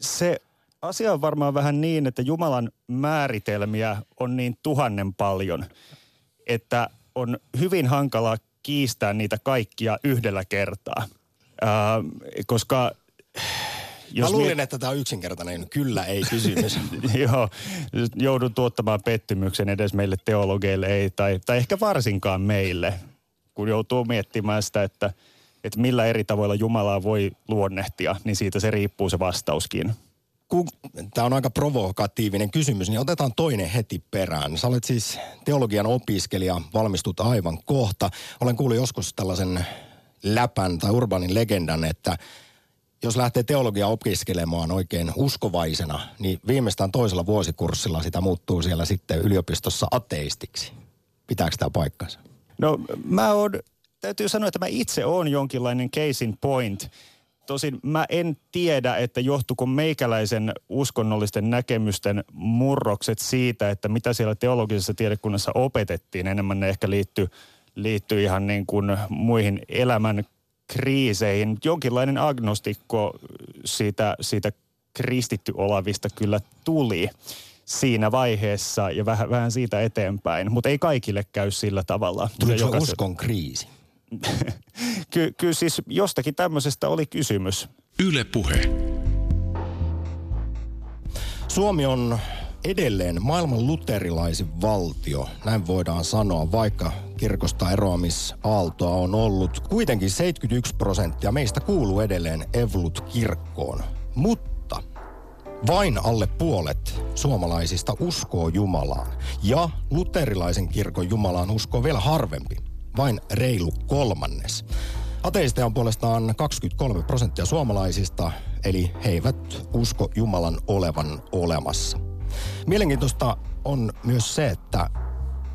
se asia on varmaan vähän niin, että Jumalan määritelmiä on niin tuhannen paljon, että on hyvin hankala kiistää niitä kaikkia yhdellä kertaa. Ää, koska Jos Mä luulin, miet... että tämä on yksinkertainen kyllä ei kysymys. <laughs> Joo, joudun tuottamaan pettymyksen edes meille teologeille ei, tai, tai ehkä varsinkaan meille, kun joutuu miettimään sitä, että, että millä eri tavoilla Jumalaa voi luonnehtia, niin siitä se riippuu se vastauskin. Kun tämä on aika provokatiivinen kysymys, niin otetaan toinen heti perään. Sä olet siis teologian opiskelija, valmistut aivan kohta. Olen kuullut joskus tällaisen läpän tai urbanin legendan, että jos lähtee teologia opiskelemaan oikein uskovaisena, niin viimeistään toisella vuosikurssilla sitä muuttuu siellä sitten yliopistossa ateistiksi. Pitääkö tämä paikkansa? No mä oon, täytyy sanoa, että mä itse oon jonkinlainen case in point. Tosin mä en tiedä, että johtuuko meikäläisen uskonnollisten näkemysten murrokset siitä, että mitä siellä teologisessa tiedekunnassa opetettiin. Enemmän ne ehkä liittyy, liittyy ihan niin kuin muihin elämän kriiseihin. Jonkinlainen agnostikko siitä, siitä kristitty olavista kyllä tuli siinä vaiheessa ja vähän, vähän siitä eteenpäin, mutta ei kaikille käy sillä tavalla. Tuliko uskon kriisi? Ky- kyllä siis jostakin tämmöisestä oli kysymys. Yle puhe. Suomi on edelleen maailman luterilaisin valtio, näin voidaan sanoa, vaikka kirkosta eroamisaaltoa on ollut. Kuitenkin 71 prosenttia meistä kuuluu edelleen Evlut-kirkkoon. Mutta vain alle puolet suomalaisista uskoo Jumalaan. Ja luterilaisen kirkon Jumalaan uskoo vielä harvempi, vain reilu kolmannes. Ateisteja on puolestaan 23 prosenttia suomalaisista, eli he eivät usko Jumalan olevan olemassa. Mielenkiintoista on myös se, että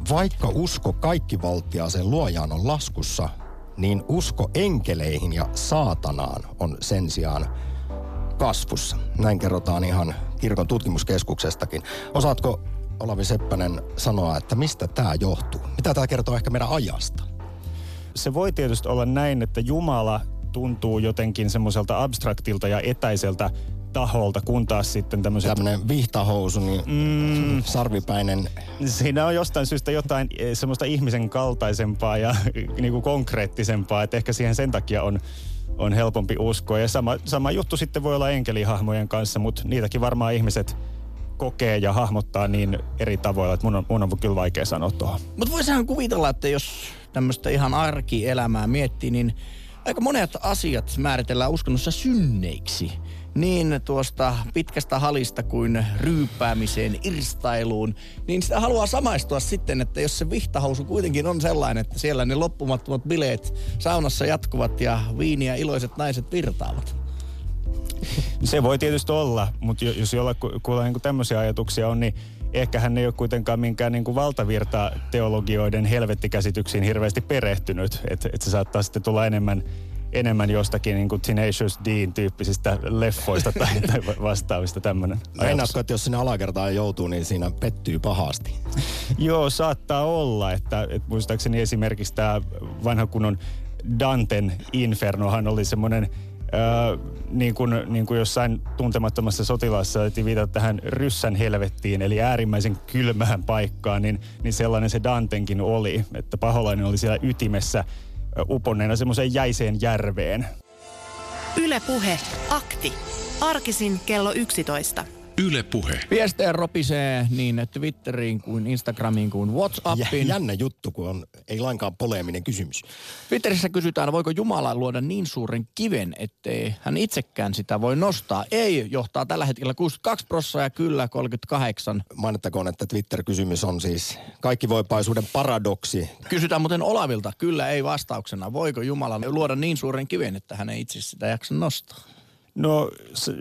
vaikka usko kaikki valtiaaseen luojaan on laskussa, niin usko enkeleihin ja saatanaan on sen sijaan kasvussa. Näin kerrotaan ihan kirkon tutkimuskeskuksestakin. Osaatko Olavi Seppänen sanoa, että mistä tämä johtuu? Mitä tämä kertoo ehkä meidän ajasta? Se voi tietysti olla näin, että Jumala tuntuu jotenkin semmoiselta abstraktilta ja etäiseltä taholta, kun taas sitten tämmöiset... Tämmöinen vihtahousu, niin mm, sarvipäinen. Siinä on jostain syystä jotain eh, semmoista ihmisen kaltaisempaa ja niin kuin konkreettisempaa, että ehkä siihen sen takia on, on helpompi uskoa. Ja sama, sama juttu sitten voi olla enkelihahmojen kanssa, mutta niitäkin varmaan ihmiset kokee ja hahmottaa niin eri tavoilla, että mun on, mun on kyllä vaikea sanoa tuohon. Mutta voisihan kuvitella, että jos tämmöistä ihan arkielämää miettii, niin aika monet asiat määritellään uskonnossa synneiksi niin tuosta pitkästä halista kuin ryyppäämiseen, irstailuun, niin sitä haluaa samaistua sitten, että jos se vihtahousu kuitenkin on sellainen, että siellä ne loppumattomat bileet saunassa jatkuvat ja viiniä iloiset naiset virtaavat. <laughs> Se voi tietysti olla, mutta jos jollakulla niin tämmöisiä ajatuksia on, niin ehkä hän ei ole kuitenkaan minkään niin kuin valtavirta teologioiden helvettikäsityksiin hirveästi perehtynyt. Että et se saattaa sitten tulla enemmän enemmän jostakin niin kuin Tenacious D-tyyppisistä leffoista tai, <laughs> tai vastaavista tämmöinen. Meinaatko, että jos sinne alakertaan joutuu, niin siinä pettyy pahasti? <laughs> Joo, saattaa olla. Että, että muistaakseni esimerkiksi tämä vanha kunnon Danten Infernohan oli semmoinen Niin, kuin, niin kuin jossain tuntemattomassa sotilaassa otettiin viitata tähän ryssän helvettiin, eli äärimmäisen kylmään paikkaan, niin, niin sellainen se Dantenkin oli, että paholainen oli siellä ytimessä uponneena semmoiseen jäiseen järveen. Ylepuhe akti. Arkisin kello 11. Yle Puhe. Viestejä ropisee niin Twitteriin kuin Instagramiin kuin Whatsappiin. Jännä juttu, kun on ei lainkaan poleeminen kysymys. Twitterissä kysytään, voiko Jumala luoda niin suuren kiven, ettei hän itsekään sitä voi nostaa. Ei, johtaa tällä hetkellä 62 prosenttia ja kyllä 38. Mainittakoon, että Twitter-kysymys on siis kaikki voipaisuuden paradoksi. Kysytään muuten Olavilta, kyllä ei vastauksena. Voiko Jumala luoda niin suuren kiven, että hän ei itse sitä jaksa nostaa? No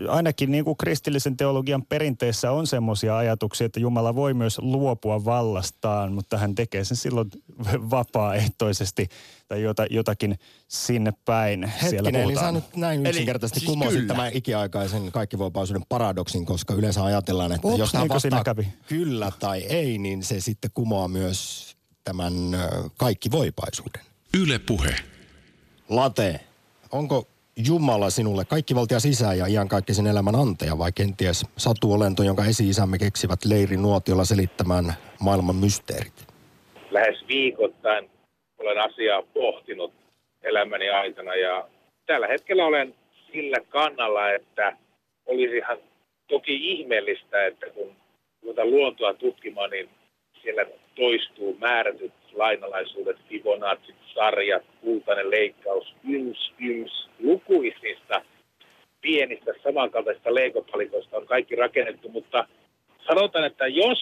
ainakin niin kuin kristillisen teologian perinteessä on semmoisia ajatuksia, että Jumala voi myös luopua vallastaan, mutta hän tekee sen silloin <laughs> vapaaehtoisesti tai jota, jotakin sinne päin. Hetkinen, siellä eli sä nyt näin yksinkertaisesti siis kumosit tämän ikiaikaisen kaikkivoipaisuuden paradoksin, koska yleensä ajatellaan, että Ups, jos hän vastaa kävi? kyllä tai ei, niin se sitten kumoaa myös tämän kaikkivoipaisuuden. Yle Puhe. Late, onko Jumala sinulle kaikkivaltia sisään ja iankaikkisen elämän antaja vai kenties satuolento, jonka esi-isämme keksivät leiri nuotiolla selittämään maailman mysteerit? Lähes viikoittain olen asiaa pohtinut elämäni aikana ja tällä hetkellä olen sillä kannalla, että olisihan toki ihmeellistä, että kun luontoa tutkimaan, niin siellä toistuu määrätyt lainalaisuudet, Fibonacci, sarjat, kultainen leikkaus, yms, yms, lukuisista pienistä samankaltaisista leikopalikoista on kaikki rakennettu, mutta sanotaan, että jos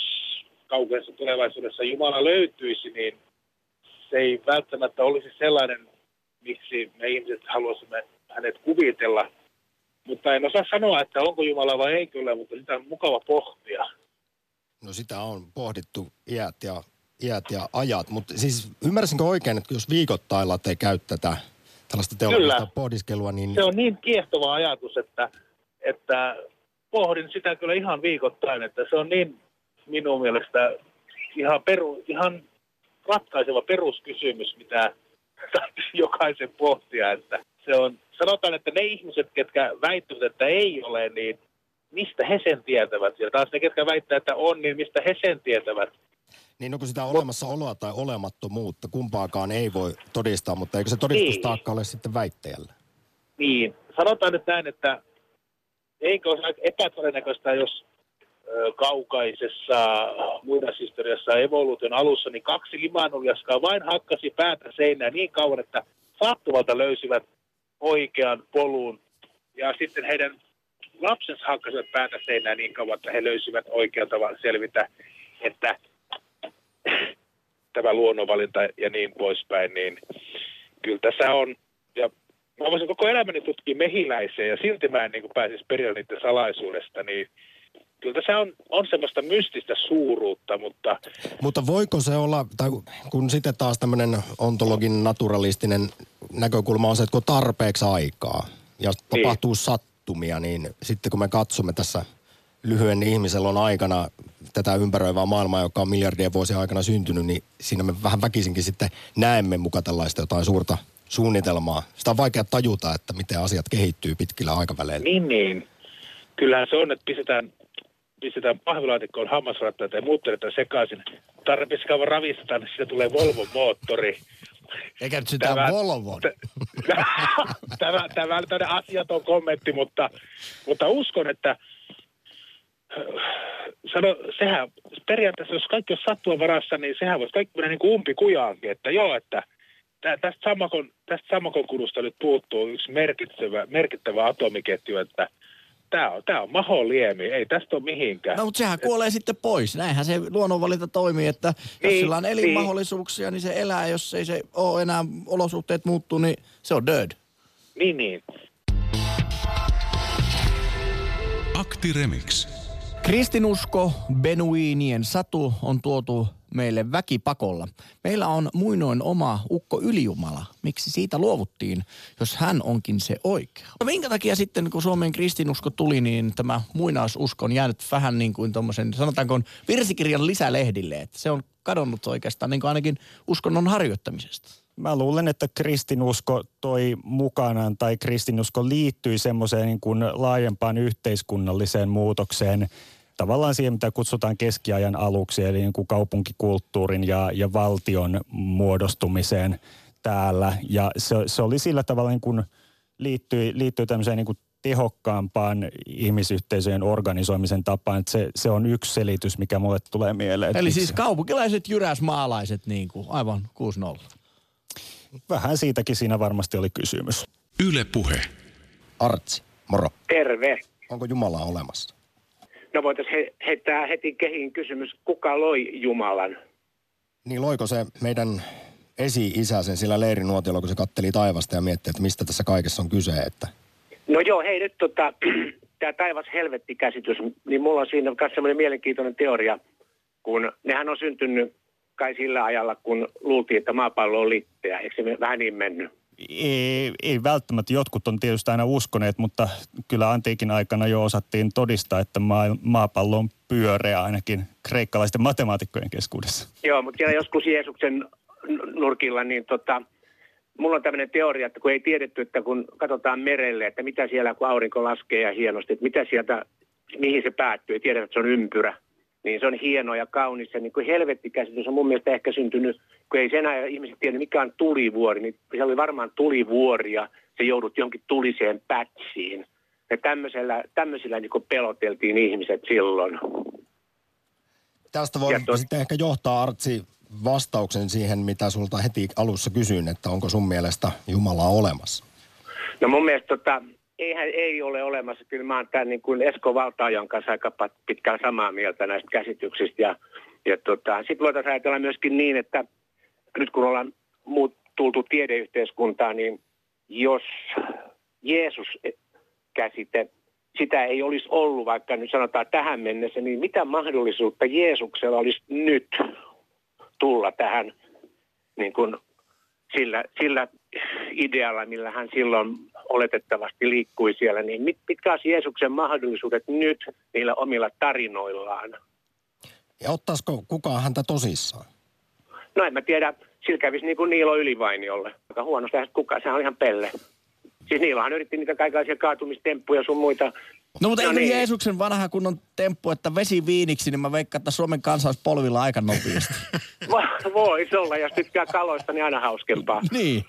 kaukaisessa tulevaisuudessa Jumala löytyisi, niin se ei välttämättä olisi sellainen, miksi me ihmiset haluaisimme hänet kuvitella. Mutta en osaa sanoa, että onko Jumala vai ei kyllä, mutta sitä on mukava pohtia. No sitä on pohdittu iät ja, iät ja ajat, mutta siis ymmärsinkö oikein, että jos viikoittailla te käy tätä tällaista teologista Kyllä. pohdiskelua, niin Se on niin kiehtova ajatus, että, että pohdin sitä kyllä ihan viikoittain, että se on niin minun mielestä ihan, peru, ihan ratkaiseva peruskysymys, mitä jokaisen pohtia, että se on, sanotaan, että ne ihmiset, ketkä väittävät, että ei ole, niin mistä he sen tietävät? Ja taas ne, ketkä väittävät, että on, niin mistä he sen tietävät? Niin onko sitä olemassaoloa tai olemattomuutta, kumpaakaan ei voi todistaa, mutta eikö se todistustaakka ole sitten väittäjällä? Niin, sanotaan nyt näin, että eikö aika epätodennäköistä, jos kaukaisessa muinaishistoriassa evoluution alussa, niin kaksi limanuljaskaa vain hakkasi päätä seinään niin kauan, että sattuvalta löysivät oikean polun. Ja sitten heidän lapsensa hakkasivat päätä seinään niin kauan, että he löysivät oikean tavan selvitä, että tämä luonnonvalinta ja niin poispäin, niin kyllä tässä on, ja mä voisin koko elämäni tutkia mehiläisiä ja silti mä en niin pääsisi perille niiden salaisuudesta, niin kyllä tässä on, on semmoista mystistä suuruutta, mutta Mutta voiko se olla, tai kun sitten taas tämmöinen ontologin naturalistinen näkökulma on se, että kun tarpeeksi aikaa ja tapahtuu sattumia, niin sitten kun me katsomme tässä lyhyen ihmiselon aikana tätä ympäröivää maailmaa, joka on miljardien vuosien aikana syntynyt, niin siinä me vähän väkisinkin sitten näemme muka tällaista jotain suurta suunnitelmaa. Sitä on vaikea tajuta, että miten asiat kehittyy pitkillä aikaväleillä. niin niin, kyllähän se on, että pistetään, pistetään pahvilaatikkoon hammasrattaita ja muut vedetään sekaisin. Tarpeeksi kauan ravistetaan, niin siitä tulee Volvon moottori. Eikä nyt sitä Tämä- Volvon. <laughs> tämä, tämä on tämmöinen asiaton kommentti, mutta, mutta uskon, että sano, sehän periaatteessa, jos kaikki on sattua varassa, niin sehän voisi kaikki mennä niin kuin umpikujaankin, että joo, että tä- tästä samakon, tästä samakon kudusta nyt puuttuu yksi merkittävä, merkittävä atomiketju, että tämä on, tämä on maholiemi, ei tästä ole mihinkään. No mutta sehän kuolee sitten pois. Näinhän se luonnonvalinta toimii, että jos Niin, sillä on niin. elinmahdollisuuksia, niin se elää. Jos ei se ole enää olosuhteet muuttuu, niin se on dead. Niin, niin. Akti Remix. Kristinusko, Benuiinien satu on tuotu meille väkipakolla. Meillä on muinoin oma ukko ylijumala. Miksi siitä luovuttiin, jos hän onkin se oikea? No Minkä takia sitten, kun Suomen kristinusko tuli, niin tämä muinaisusko on jäänyt vähän niin kuin tuommoisen, sanotaanko virsikirjan lisälehdille, että se on kadonnut oikeastaan niin kuin ainakin uskonnon harjoittamisesta. Mä luulen, että kristinusko toi mukanaan tai kristinusko liittyi semmoiseen niin kuin laajempaan yhteiskunnalliseen muutokseen, tavallaan siihen, mitä kutsutaan keskiajan aluksi, eli niin kuin kaupunkikulttuurin ja, ja valtion muodostumiseen täällä. Ja se, se oli sillä tavalla niin kuin liittyi, liittyi tämmöiseen niin kuin tehokkaampaan ihmisyhteisöjen organisoimisen tapaan. Että se, se on yksi selitys, mikä mulle tulee mieleen. että Eli siis kaupunkilaiset jyräsmaalaiset niin kuin, aivan 6-0. Vähän siitäkin siinä varmasti oli kysymys. Yle Puhe. Artsi, moro. Terve. Onko Jumala olemassa? No voitaisiin he, heittää heti kehiin kysymys, kuka loi Jumalan? Niin loiko se meidän esi-isä sen sillä leirinuotiolla, kun se katteli taivasta ja mietti, että mistä tässä kaikessa on kyse, että No joo, hei nyt tota, <clears throat> tämä taivas-helvetti-käsitys, niin mulla on siinä myös semmoinen mielenkiintoinen teoria, kun nehän on syntynyt kai sillä ajalla, kun luultiin, että maapallo on litteä. Eikö se vähän niin mennyt? Ei, ei välttämättä. Jotkut on tietysti aina uskoneet, mutta kyllä antiikin aikana jo osattiin todistaa, että maa, maapallo on pyöreä ainakin kreikkalaisten matemaatikkojen keskuudessa. Joo, mutta siellä joskus Jeesuksen nurkilla, niin tota, mulla on tämmöinen teoria, että kun ei tiedetty, että kun katsotaan merelle, että mitä siellä kun aurinko laskee ja hienosti, että mitä sieltä, mihin se päättyy, ei tiedetä, että se on ympyrä, niin se on hieno ja kaunis. Ja niin kuin helvettikäsitys on mun mielestä ehkä syntynyt, kun ei sen ajan ihmiset tiedä, mikä on tulivuori, niin se oli varmaan tulivuori ja se joudut johonkin tuliseen pätsiin. Ja tämmöisellä, tämmöisillä niin kuin peloteltiin ihmiset silloin. Tästä voi tuo- sitten ehkä johtaa Artsi vastauksen siihen, mitä sulta heti alussa kysyin, että onko sun mielestä Jumalaa olemassa? No mun mielestä tota, eihän ei ole olemassa. Kyllä mä oon tämän niin kuin Esko Valtaajan kanssa aika pitkään samaa mieltä näistä käsityksistä. Ja, ja tota, sitten voitaisiin ajatella myöskin niin, että nyt kun ollaan muut, tultu tiedeyhteiskuntaan, niin jos Jeesus-käsite, sitä ei olisi ollut vaikka nyt sanotaan tähän mennessä, niin mitä mahdollisuutta Jeesuksella olisi nyt tulla tähän niin kuin sillä, sillä idealla, millä hän silloin oletettavasti liikkui siellä, niin mit, mitkä olisi Jeesuksen mahdollisuudet nyt niillä omilla tarinoillaan? Ja ottaisiko kukaan häntä tosissaan? No en mä tiedä, sillä kävisi niin kuin Niilo Ylivainiolle. Aika huonosti että kukaan, sehän on ihan pelle. Siis Niilohan yritti niitä kaikenlaisia kaatumistemppuja sun muita. No mutta No eikö niin. Jeesuksen vanha kunnon temppu, että vesi viiniksi, niin mä veikkaan, että Suomen kansa olisi polvilla aika nopeasti. <laughs> Vo- Voisi olla, jos tykkää kaloista, niin aina hauskempaa. <laughs> niin.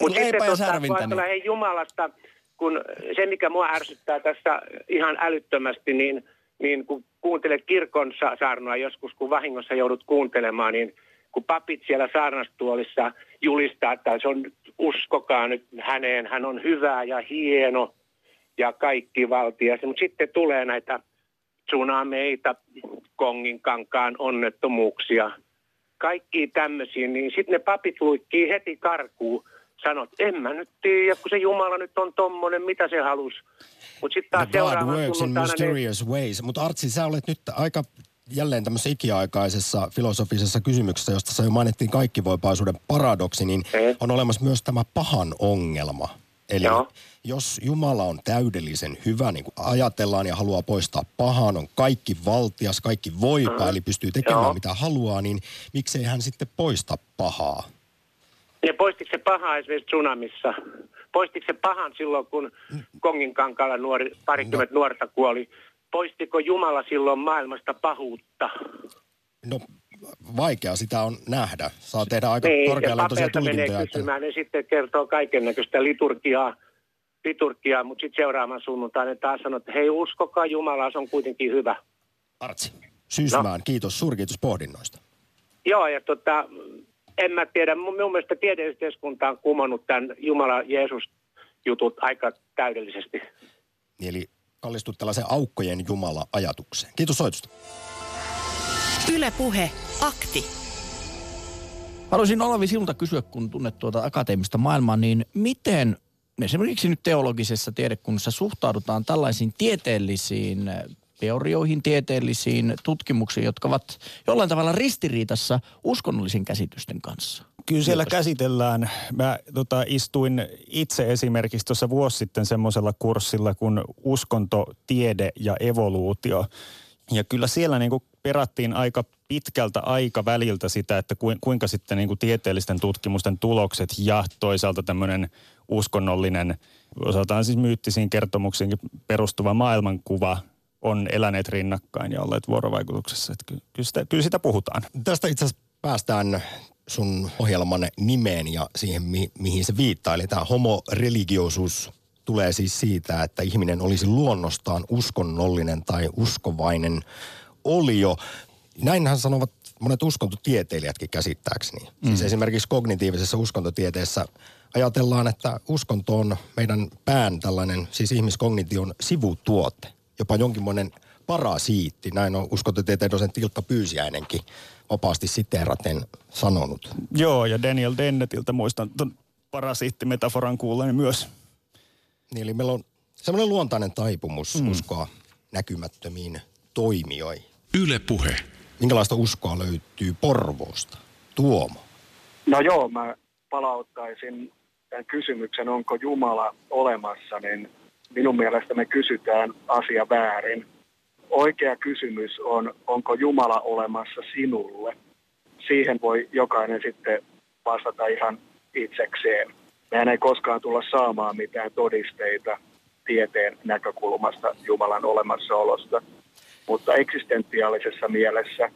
Mutta sitten kun ajatellaan hei Jumalasta, kun se mikä mua ärsyttää tässä ihan älyttömästi, niin, niin kun kuuntelet kirkon sa- saarnoa joskus, kun vahingossa joudut kuuntelemaan, niin kun papit siellä saarnastuolissa julistaa, että se on, uskokaa nyt häneen, hän on hyvä ja hieno ja kaikki valtias. Mutta sitten tulee näitä tsunameita, Kongin kankaan onnettomuuksia, kaikki tämmöisiä, niin sitten ne papit luikkii heti karkuun. Sanot, en mä nyt tiedä, kun se Jumala nyt on tommonen, mitä se halus. Mutta sitten taas The God works in ne mysterious ways. Mutta Artsi, sä olet nyt aika jälleen tämmöisessä ikiaikaisessa filosofisessa kysymyksessä, josta sä jo mainittiin kaikkivoipaisuuden paradoksi, niin on olemassa myös tämä pahan ongelma. Eli Joo. jos Jumala on täydellisen hyvä, niin kuin ajatellaan ja haluaa poistaa pahan, on kaikki valtias, kaikki voipa, eli pystyy tekemään Joo. mitä haluaa, niin miksei hän sitten poista pahaa? Ja poistiko se paha esimerkiksi tsunamissa? Poistiko se pahan silloin, kun Kongin kankalla nuori, parikymmentä nuorta kuoli? Poistiko Jumala silloin maailmasta pahuutta? No vaikea sitä on nähdä. Saa tehdä aika niin, korkealentoisia menee tulkintoja. että- kysymään, ne sitten kertoo kaiken näköistä liturgiaa, liturgiaa mutta sitten seuraavan sunnuntaina taas sanoo, että hei uskokaa Jumalaa, se on kuitenkin hyvä. Artsi. Syysmään, kiitos, suurkiitos pohdinnoista. Joo, ja tota, en mä tiedä, mun, mun mielestä tiedeyhteiskunta on kumonnut tämän Jumala-Jeesus-jutut aika täydellisesti. Eli kallistut tällaisen aukkojen Jumala-ajatukseen. Kiitos soitosta. Ylepuhe akti. Haluaisin Olavi sinulta kysyä, kun tunnet tuota akateemista maailmaa, niin miten esimerkiksi nyt teologisessa tiedekunnassa suhtaudutaan tällaisiin tieteellisiin teorioihin, tieteellisiin tutkimuksiin, jotka ovat jollain tavalla ristiriitassa uskonnollisen käsitysten kanssa? Kyllä siellä käsitellään. Mä tota, istuin itse esimerkiksi tuossa vuosi sitten semmoisella kurssilla kuin uskonto, tiede ja evoluutio. Ja kyllä siellä niin kuin perattiin aika pitkältä aikaväliltä sitä, että kuin- kuinka sitten niin kuin tieteellisten tutkimusten tulokset ja toisaalta tämmöinen uskonnollinen, osataan siis myyttisiin kertomuksiinkin perustuva maailmankuva on eläneet rinnakkain ja olleet vuorovaikutuksessa. Että ky- kyllä, sitä, kyllä sitä puhutaan. Tästä itse asiassa päästään sun ohjelman nimeen ja siihen, mi- mihin se viittaa. Eli tämä homoreligioisuus tulee siis siitä, että ihminen olisi luonnostaan uskonnollinen tai uskovainen olio. Näinhän sanovat monet uskontotieteilijätkin käsittääkseni. Mm. Siis esimerkiksi kognitiivisessa uskontotieteessä ajatellaan, että uskonto on meidän pään tällainen, siis ihmiskognition sivutuote. Jopa jonkinmoinen parasiitti, näin on uskontotieteen dosentti Ilkka Pyysiäinenkin vapaasti siteeraten sanonut. Joo, ja Daniel Dennetiltä muistan tuon parasiittimetaforan kuulleen myös. Niin, eli meillä on semmoinen luontainen taipumus mm. uskoa näkymättömiin toimijoihin. Yle Puhe. Minkälaista uskoa löytyy Porvoosta? Tuomo. No joo, mä palauttaisin tämän kysymyksen, onko Jumala olemassa, niin minun mielestä me kysytään asia väärin. Oikea kysymys on, onko Jumala olemassa sinulle? Siihen voi jokainen sitten vastata ihan itsekseen. Mehän ei koskaan tulla saamaan mitään todisteita tieteen näkökulmasta Jumalan olemassaolosta, mutta eksistentiaalisessa mielessä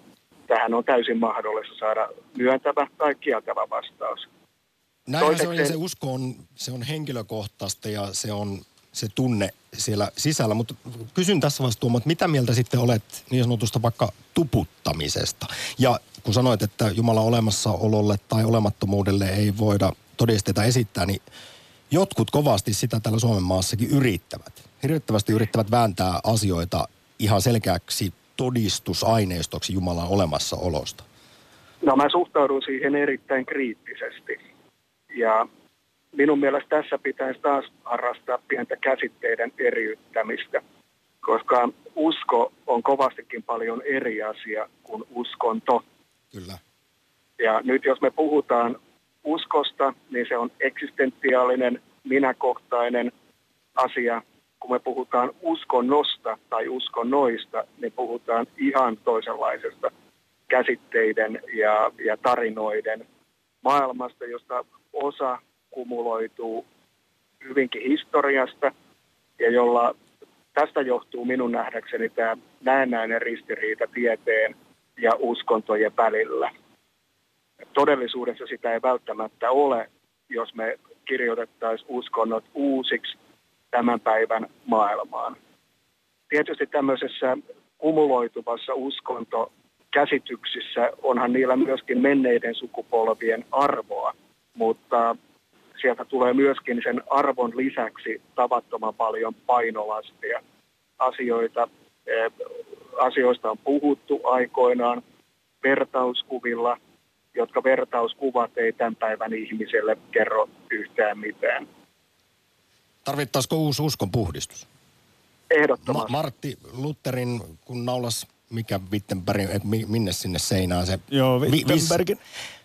tähän on täysin mahdollista saada myöntävä tai kieltävä vastaus. Näinhän se on, ja se usko on, se on henkilökohtaista ja se on se tunne siellä sisällä. Mutta kysyn tässä vaiheessa Tuomo, että mitä mieltä sitten olet niin sanotusta vaikka tuputtamisesta? Ja kun sanoit, että Jumalan olemassaololle tai olemattomuudelle ei voida todisteita esittää, niin jotkut kovasti sitä täällä Suomen maassakin yrittävät. Hirvittävästi yrittävät vääntää asioita ihan selkeäksi todistusaineistoksi Jumalan olemassaolosta. No mä suhtaudun siihen erittäin kriittisesti. Ja minun mielestä tässä pitäisi taas harrastaa pientä käsitteiden eriyttämistä, koska usko on kovastikin paljon eri asia kuin uskonto. Kyllä. Ja nyt jos me puhutaan uskosta, niin se on eksistentiaalinen, minäkohtainen asia. Kun me puhutaan uskonnosta tai uskonnoista, niin puhutaan ihan toisenlaisesta käsitteiden ja, ja tarinoiden maailmasta, josta osa kumuloituu hyvinkin historiasta ja jolla tästä johtuu minun nähdäkseni tämä näennäinen ristiriita tieteen ja uskontojen välillä. Todellisuudessa sitä ei välttämättä ole, jos me kirjoitettaisiin uskonnot uusiksi tämän päivän maailmaan. Tietysti tämmöisessä kumuloituvassa uskontokäsityksissä onhan niillä myöskin menneiden sukupolvien arvoa, mutta sieltä tulee myöskin sen arvon lisäksi tavattoman paljon painolastia. Asioita, eh, asioista on puhuttu aikoinaan vertauskuvilla, jotka vertauskuvat ei tämän päivän ihmiselle kerro yhtään mitään. Tarvittaisiko uusi uskon puhdistus? Ehdottomasti. Ma- Martti Lutherin, kun naulas mikä Wittenberg, että minne sinne seinään se... Joo, Wittenbergin.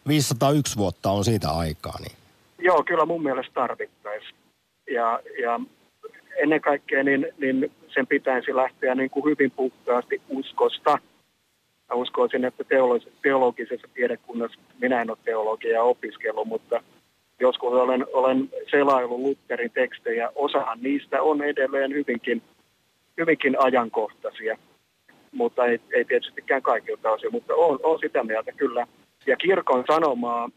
501 vuotta on siitä aikaa, niin Joo, kyllä mun mielestä tarvittaisiin. Ja, ja ennen kaikkea niin, niin sen pitäisi lähteä niin kuin hyvin puhtaasti uskosta. Mä uskoisin, että teologisessa tiedekunnassa, minä en ole teologia opiskellut, mutta joskus olen, olen selaillut Lutherin tekstejä. Osahan niistä on edelleen hyvinkin, hyvinkin ajankohtaisia, mutta ei, ei tietystikään kaikilta osin, mutta on, on sitä mieltä kyllä. Ja kirkon sanomaa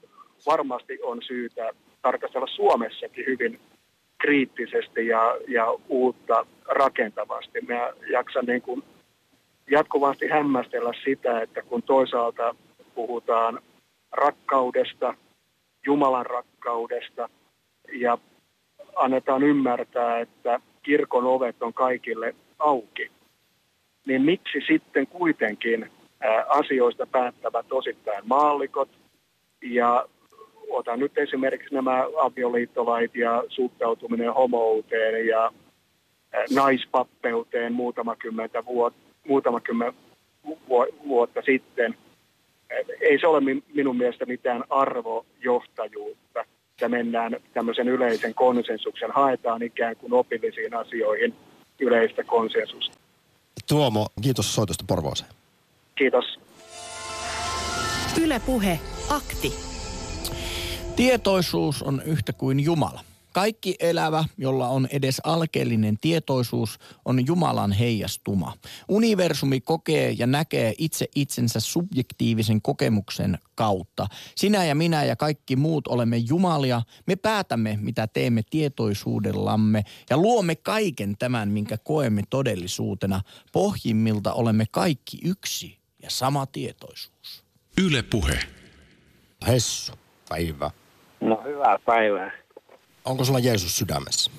varmasti on syytä tarkastella Suomessakin hyvin kriittisesti ja, ja uutta rakentavasti. Mä jaksan niin kuin jatkuvasti hämmästellä sitä, että kun toisaalta puhutaan rakkaudesta, Jumalan rakkaudesta ja annetaan ymmärtää, että kirkon ovet on kaikille auki, niin miksi sitten kuitenkin asioista päättävät osittain maallikot ja otan nyt esimerkiksi nämä avioliittolait ja suhtautuminen homouteen ja naispappeuteen muutama, kymmentä vuot, muutama kymmen vuotta sitten. Ei se ole minun mielestä mitään arvojohtajuutta, että mennään tämmöisen yleisen konsensuksen, haetaan ikään kuin opillisiin asioihin yleistä konsensusta. Tuomo, kiitos soitosta Porvooseen. Kiitos. Ylepuhe akti. Tietoisuus on yhtä kuin Jumala. Kaikki elävä, jolla on edes alkeellinen tietoisuus, on Jumalan heijastuma. Universumi kokee ja näkee itse itsensä subjektiivisen kokemuksen kautta. Sinä ja minä ja kaikki muut olemme Jumalia. Me päätämme, mitä teemme tietoisuudellamme ja luomme kaiken tämän, minkä koemme todellisuutena. Pohjimmilta olemme kaikki yksi ja sama tietoisuus. Yle puhe. Hessu, päivä. No hyvää päivää. Onko sulla Jeesus sydämessä?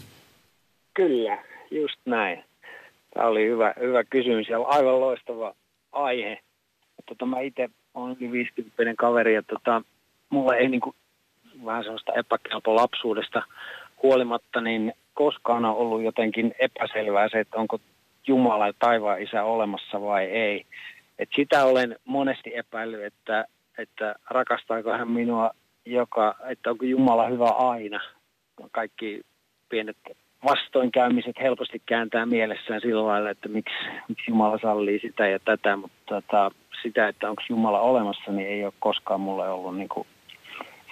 Kyllä, just näin. Tämä oli hyvä, hyvä kysymys ja aivan loistava aihe. Tota, mä itse olen yli 50 kaveri ja tota, mulla ei niinku, vähän sellaista epäkelpo lapsuudesta huolimatta, niin koskaan on ollut jotenkin epäselvää se, että onko Jumala ja taivaan isä olemassa vai ei. Et sitä olen monesti epäillyt, että, että rakastaako hän minua joka, että onko Jumala hyvä aina. Kaikki pienet vastoinkäymiset helposti kääntää mielessään sillä lailla, että miksi, miksi Jumala sallii sitä ja tätä, mutta tota, sitä, että onko Jumala olemassa, niin ei ole koskaan mulle ollut niin kuin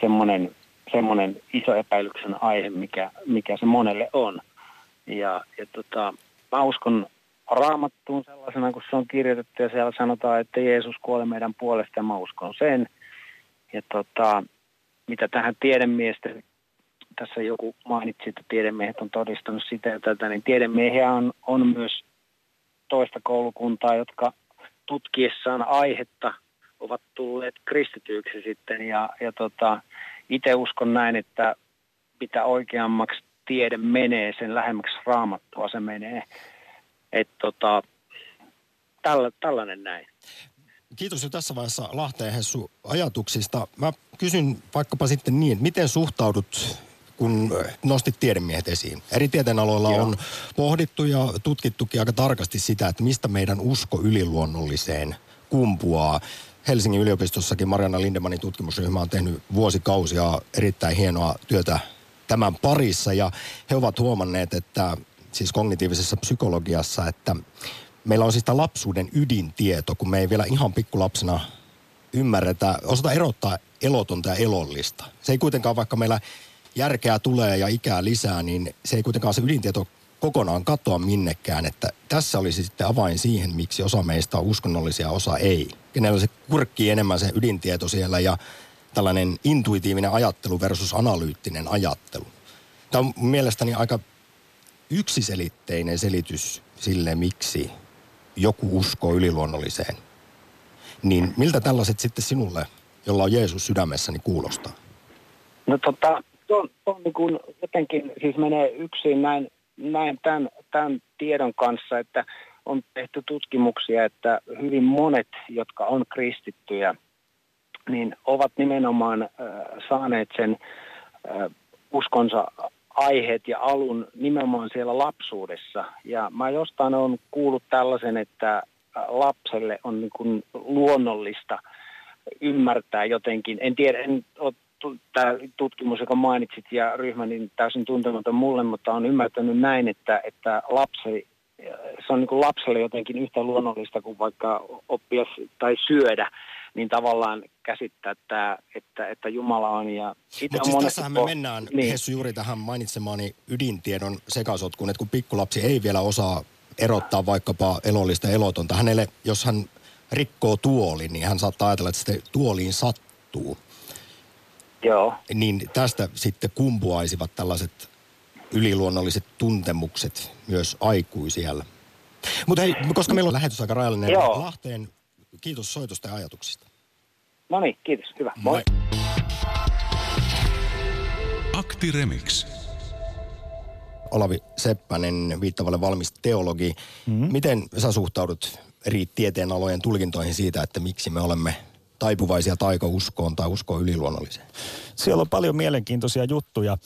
semmoinen semmoinen iso epäilyksen aihe, mikä, mikä se monelle on. Ja, ja tota, mä uskon raamattuun sellaisena, kun se on kirjoitettu ja siellä sanotaan, että Jeesus kuoli meidän puolesta ja mä uskon sen. Ja tota, mitä tähän tiedemiesten, tässä joku mainitsi, että tiedemiehet on todistanut sitä ja tätä, niin tiedemiehiä on, on myös toista koulukuntaa, jotka tutkiessaan aihetta ovat tulleet kristityiksi sitten. Ja, ja tota, itse uskon näin, että mitä oikeammaksi tiede menee, sen lähemmäksi raamattua se menee. Että tota, tällä, tällainen näin. Kiitos jo tässä vaiheessa Lahteen Hessu ajatuksista. Mä kysyn vaikkapa sitten niin, että miten suhtaudut kun nostit tiedemiehet esiin. Eri tieteenaloilla Joo. on pohdittu ja tutkittukin aika tarkasti sitä, että mistä meidän usko yliluonnolliseen kumpuaa. Helsingin yliopistossakin Mariana Lindemanin tutkimusryhmä on tehnyt vuosikausia erittäin hienoa työtä tämän parissa ja he ovat huomanneet, että siis kognitiivisessa psykologiassa, että meillä on siis tämä lapsuuden ydintieto, kun me ei vielä ihan pikkulapsena ymmärretä, osata erottaa elotonta ja elollista. Se ei kuitenkaan, vaikka meillä järkeä tulee ja ikää lisää, niin se ei kuitenkaan se ydintieto kokonaan katoa minnekään. Että tässä olisi sitten avain siihen, miksi osa meistä on uskonnollisia, osa ei. Kenellä se kurkkii enemmän se ydintieto siellä ja tällainen intuitiivinen ajattelu versus analyyttinen ajattelu. Tämä on mielestäni aika yksiselitteinen selitys sille, miksi joku uskoo yliluonnolliseen. Niin miltä tällaiset sitten sinulle, jolla on Jeesus sydämessäni, kuulostaa? No tota, on, on niin kuin jotenkin siis menee yksin näin, näin tämän, tämän tiedon kanssa, että on tehty tutkimuksia, että hyvin monet, jotka on kristittyjä, niin ovat nimenomaan äh, saaneet sen äh, uskonsa aiheet ja alun nimenomaan siellä lapsuudessa. Ja mä jostain on kuullut tällaisen, että lapselle on niin kuin luonnollista ymmärtää jotenkin. En tiedä, en tämä tutkimus, joka mainitsit ja ryhmä, niin täysin tuntematon mulle, mutta on ymmärtänyt näin, että, että lapsi, se on niin kuin lapselle jotenkin yhtä luonnollista kuin vaikka oppia tai syödä, niin tavallaan käsittää, että, että, että Jumala on. Ja Mutta siis tässähän me mennään, niin. Hessu, juuri tähän mainitsemaani ydintiedon sekasotkuun, että kun pikkulapsi ei vielä osaa erottaa vaikkapa elollista elotonta, hänelle, jos hän rikkoo tuolin, niin hän saattaa ajatella, että sitten tuoliin sattuu. Joo. Niin tästä sitten kumpuaisivat tällaiset yliluonnolliset tuntemukset myös aikuisiellä. Mutta hei, koska meillä on lähetys aika rajallinen Joo. Lahteen, kiitos soitosta ja ajatuksista. No niin, kiitos. Hyvä. Moi. Moi. Akti Remix. Olavi Seppänen, viittavalle valmis teologi. Mm-hmm. Miten sä suhtaudut eri tieteenalojen tulkintoihin siitä, että miksi me olemme taipuvaisia taikauskoon tai uskoon yliluonnolliseen? Siellä on paljon mielenkiintoisia juttuja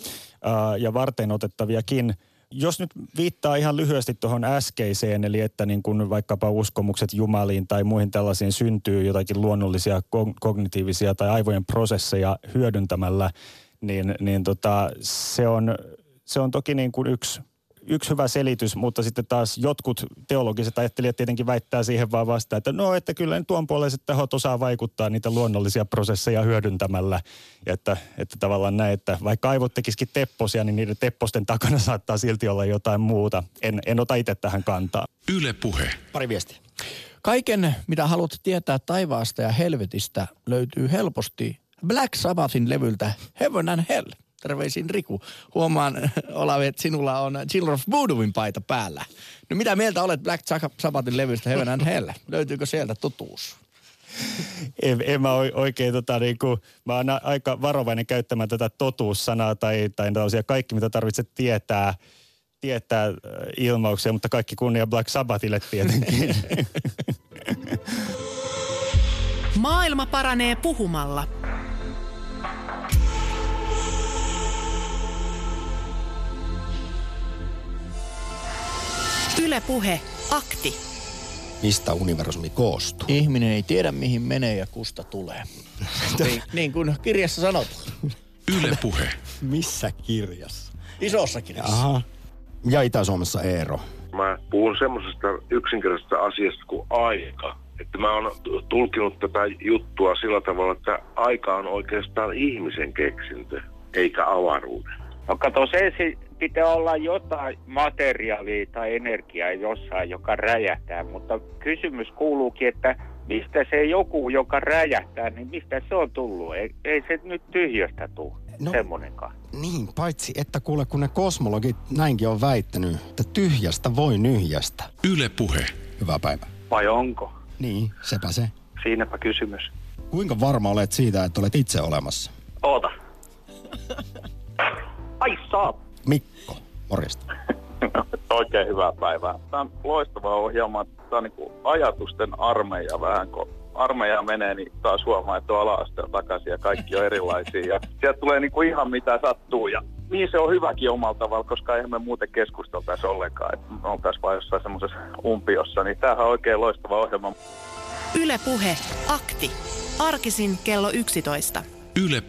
ää, ja varten otettaviakin. Jos nyt viittaa ihan lyhyesti tuohon äskeiseen, eli että niin kun vaikkapa uskomukset jumaliin tai muihin tällaisiin syntyy jotakin luonnollisia kognitiivisia tai aivojen prosesseja hyödyntämällä, niin, niin tota, se, on, se on toki niin kuin yksi – yksi hyvä selitys, mutta sitten taas jotkut teologiset ajattelijat tietenkin väittää siihen vaan vasta, että no, että kyllä tuon puoleiset tahot osaa vaikuttaa niitä luonnollisia prosesseja hyödyntämällä. Ja että, että tavallaan näin, että vaikka aivot tekisikin tepposia, niin niiden tepposten takana saattaa silti olla jotain muuta. En, en ota itse tähän kantaa. Yle puhe. Pari viestiä. Kaiken, mitä haluat tietää taivaasta ja helvetistä, löytyy helposti Black Sabbathin levyltä Heaven and Hell. Terveisin Riku. Huomaan, <laughs> Olavi, että sinulla on Children of Voodooin paita päällä. No mitä mieltä olet Black Sabbathin levystä Heaven and Hell? Löytyykö sieltä totuus? En, en mä oikein, tota, niin kuin, mä oon aika varovainen käyttämään tätä totuussanaa tai, tai kaikki, mitä tarvitset tietää, tietää äh, ilmauksia, mutta kaikki kunnia Black Sabbathille tietenkin. <laughs> Maailma paranee puhumalla. Ylepuhe akti. Mistä universumi koostuu? Ihminen ei tiedä mihin menee ja kusta tulee. <laughs> niin, niin kuin kirjassa sanot. Ylepuhe. <laughs> Missä kirjassa? Isossa kirjassa. Aha. Ja Itä-Suomessa Eero. Mä puhun semmoisesta yksinkertaisesta asiasta kuin aika. Että mä oon tulkinut tätä juttua sillä tavalla, että aika on oikeastaan ihmisen keksintö eikä avaruuden. No kato, se pitää olla jotain materiaalia tai energiaa jossain, joka räjähtää, mutta kysymys kuuluukin, että mistä se joku, joka räjähtää, niin mistä se on tullut? Ei, ei se nyt tyhjöstä tule, no. Niin, paitsi että kuule, kun ne kosmologit näinkin on väittänyt, että tyhjästä voi nyhjästä. Yle Puhe. Hyvää päivää. Vai onko? Niin, sepä se. Siinäpä kysymys. Kuinka varma olet siitä, että olet itse olemassa? Oota. Ai saat. Mikko, morjesta. <laughs> Oikein hyvää päivää. Tämä on loistava ohjelma. Tämä on niin ajatusten armeija vähän, kun armeija menee, niin taas huomaa, että on ala takaisin ja kaikki on erilaisia. Ja <laughs> sieltä tulee niin kuin ihan mitä sattuu ja niin se on hyväkin omalla tavalla, koska eihän me muuten keskusteltaisi ollenkaan, että me oltaisiin vain jossain semmoisessa umpiossa. Niin tämähän on oikein loistava ohjelma. Yle Puhe. Akti. Arkisin kello 11. Yle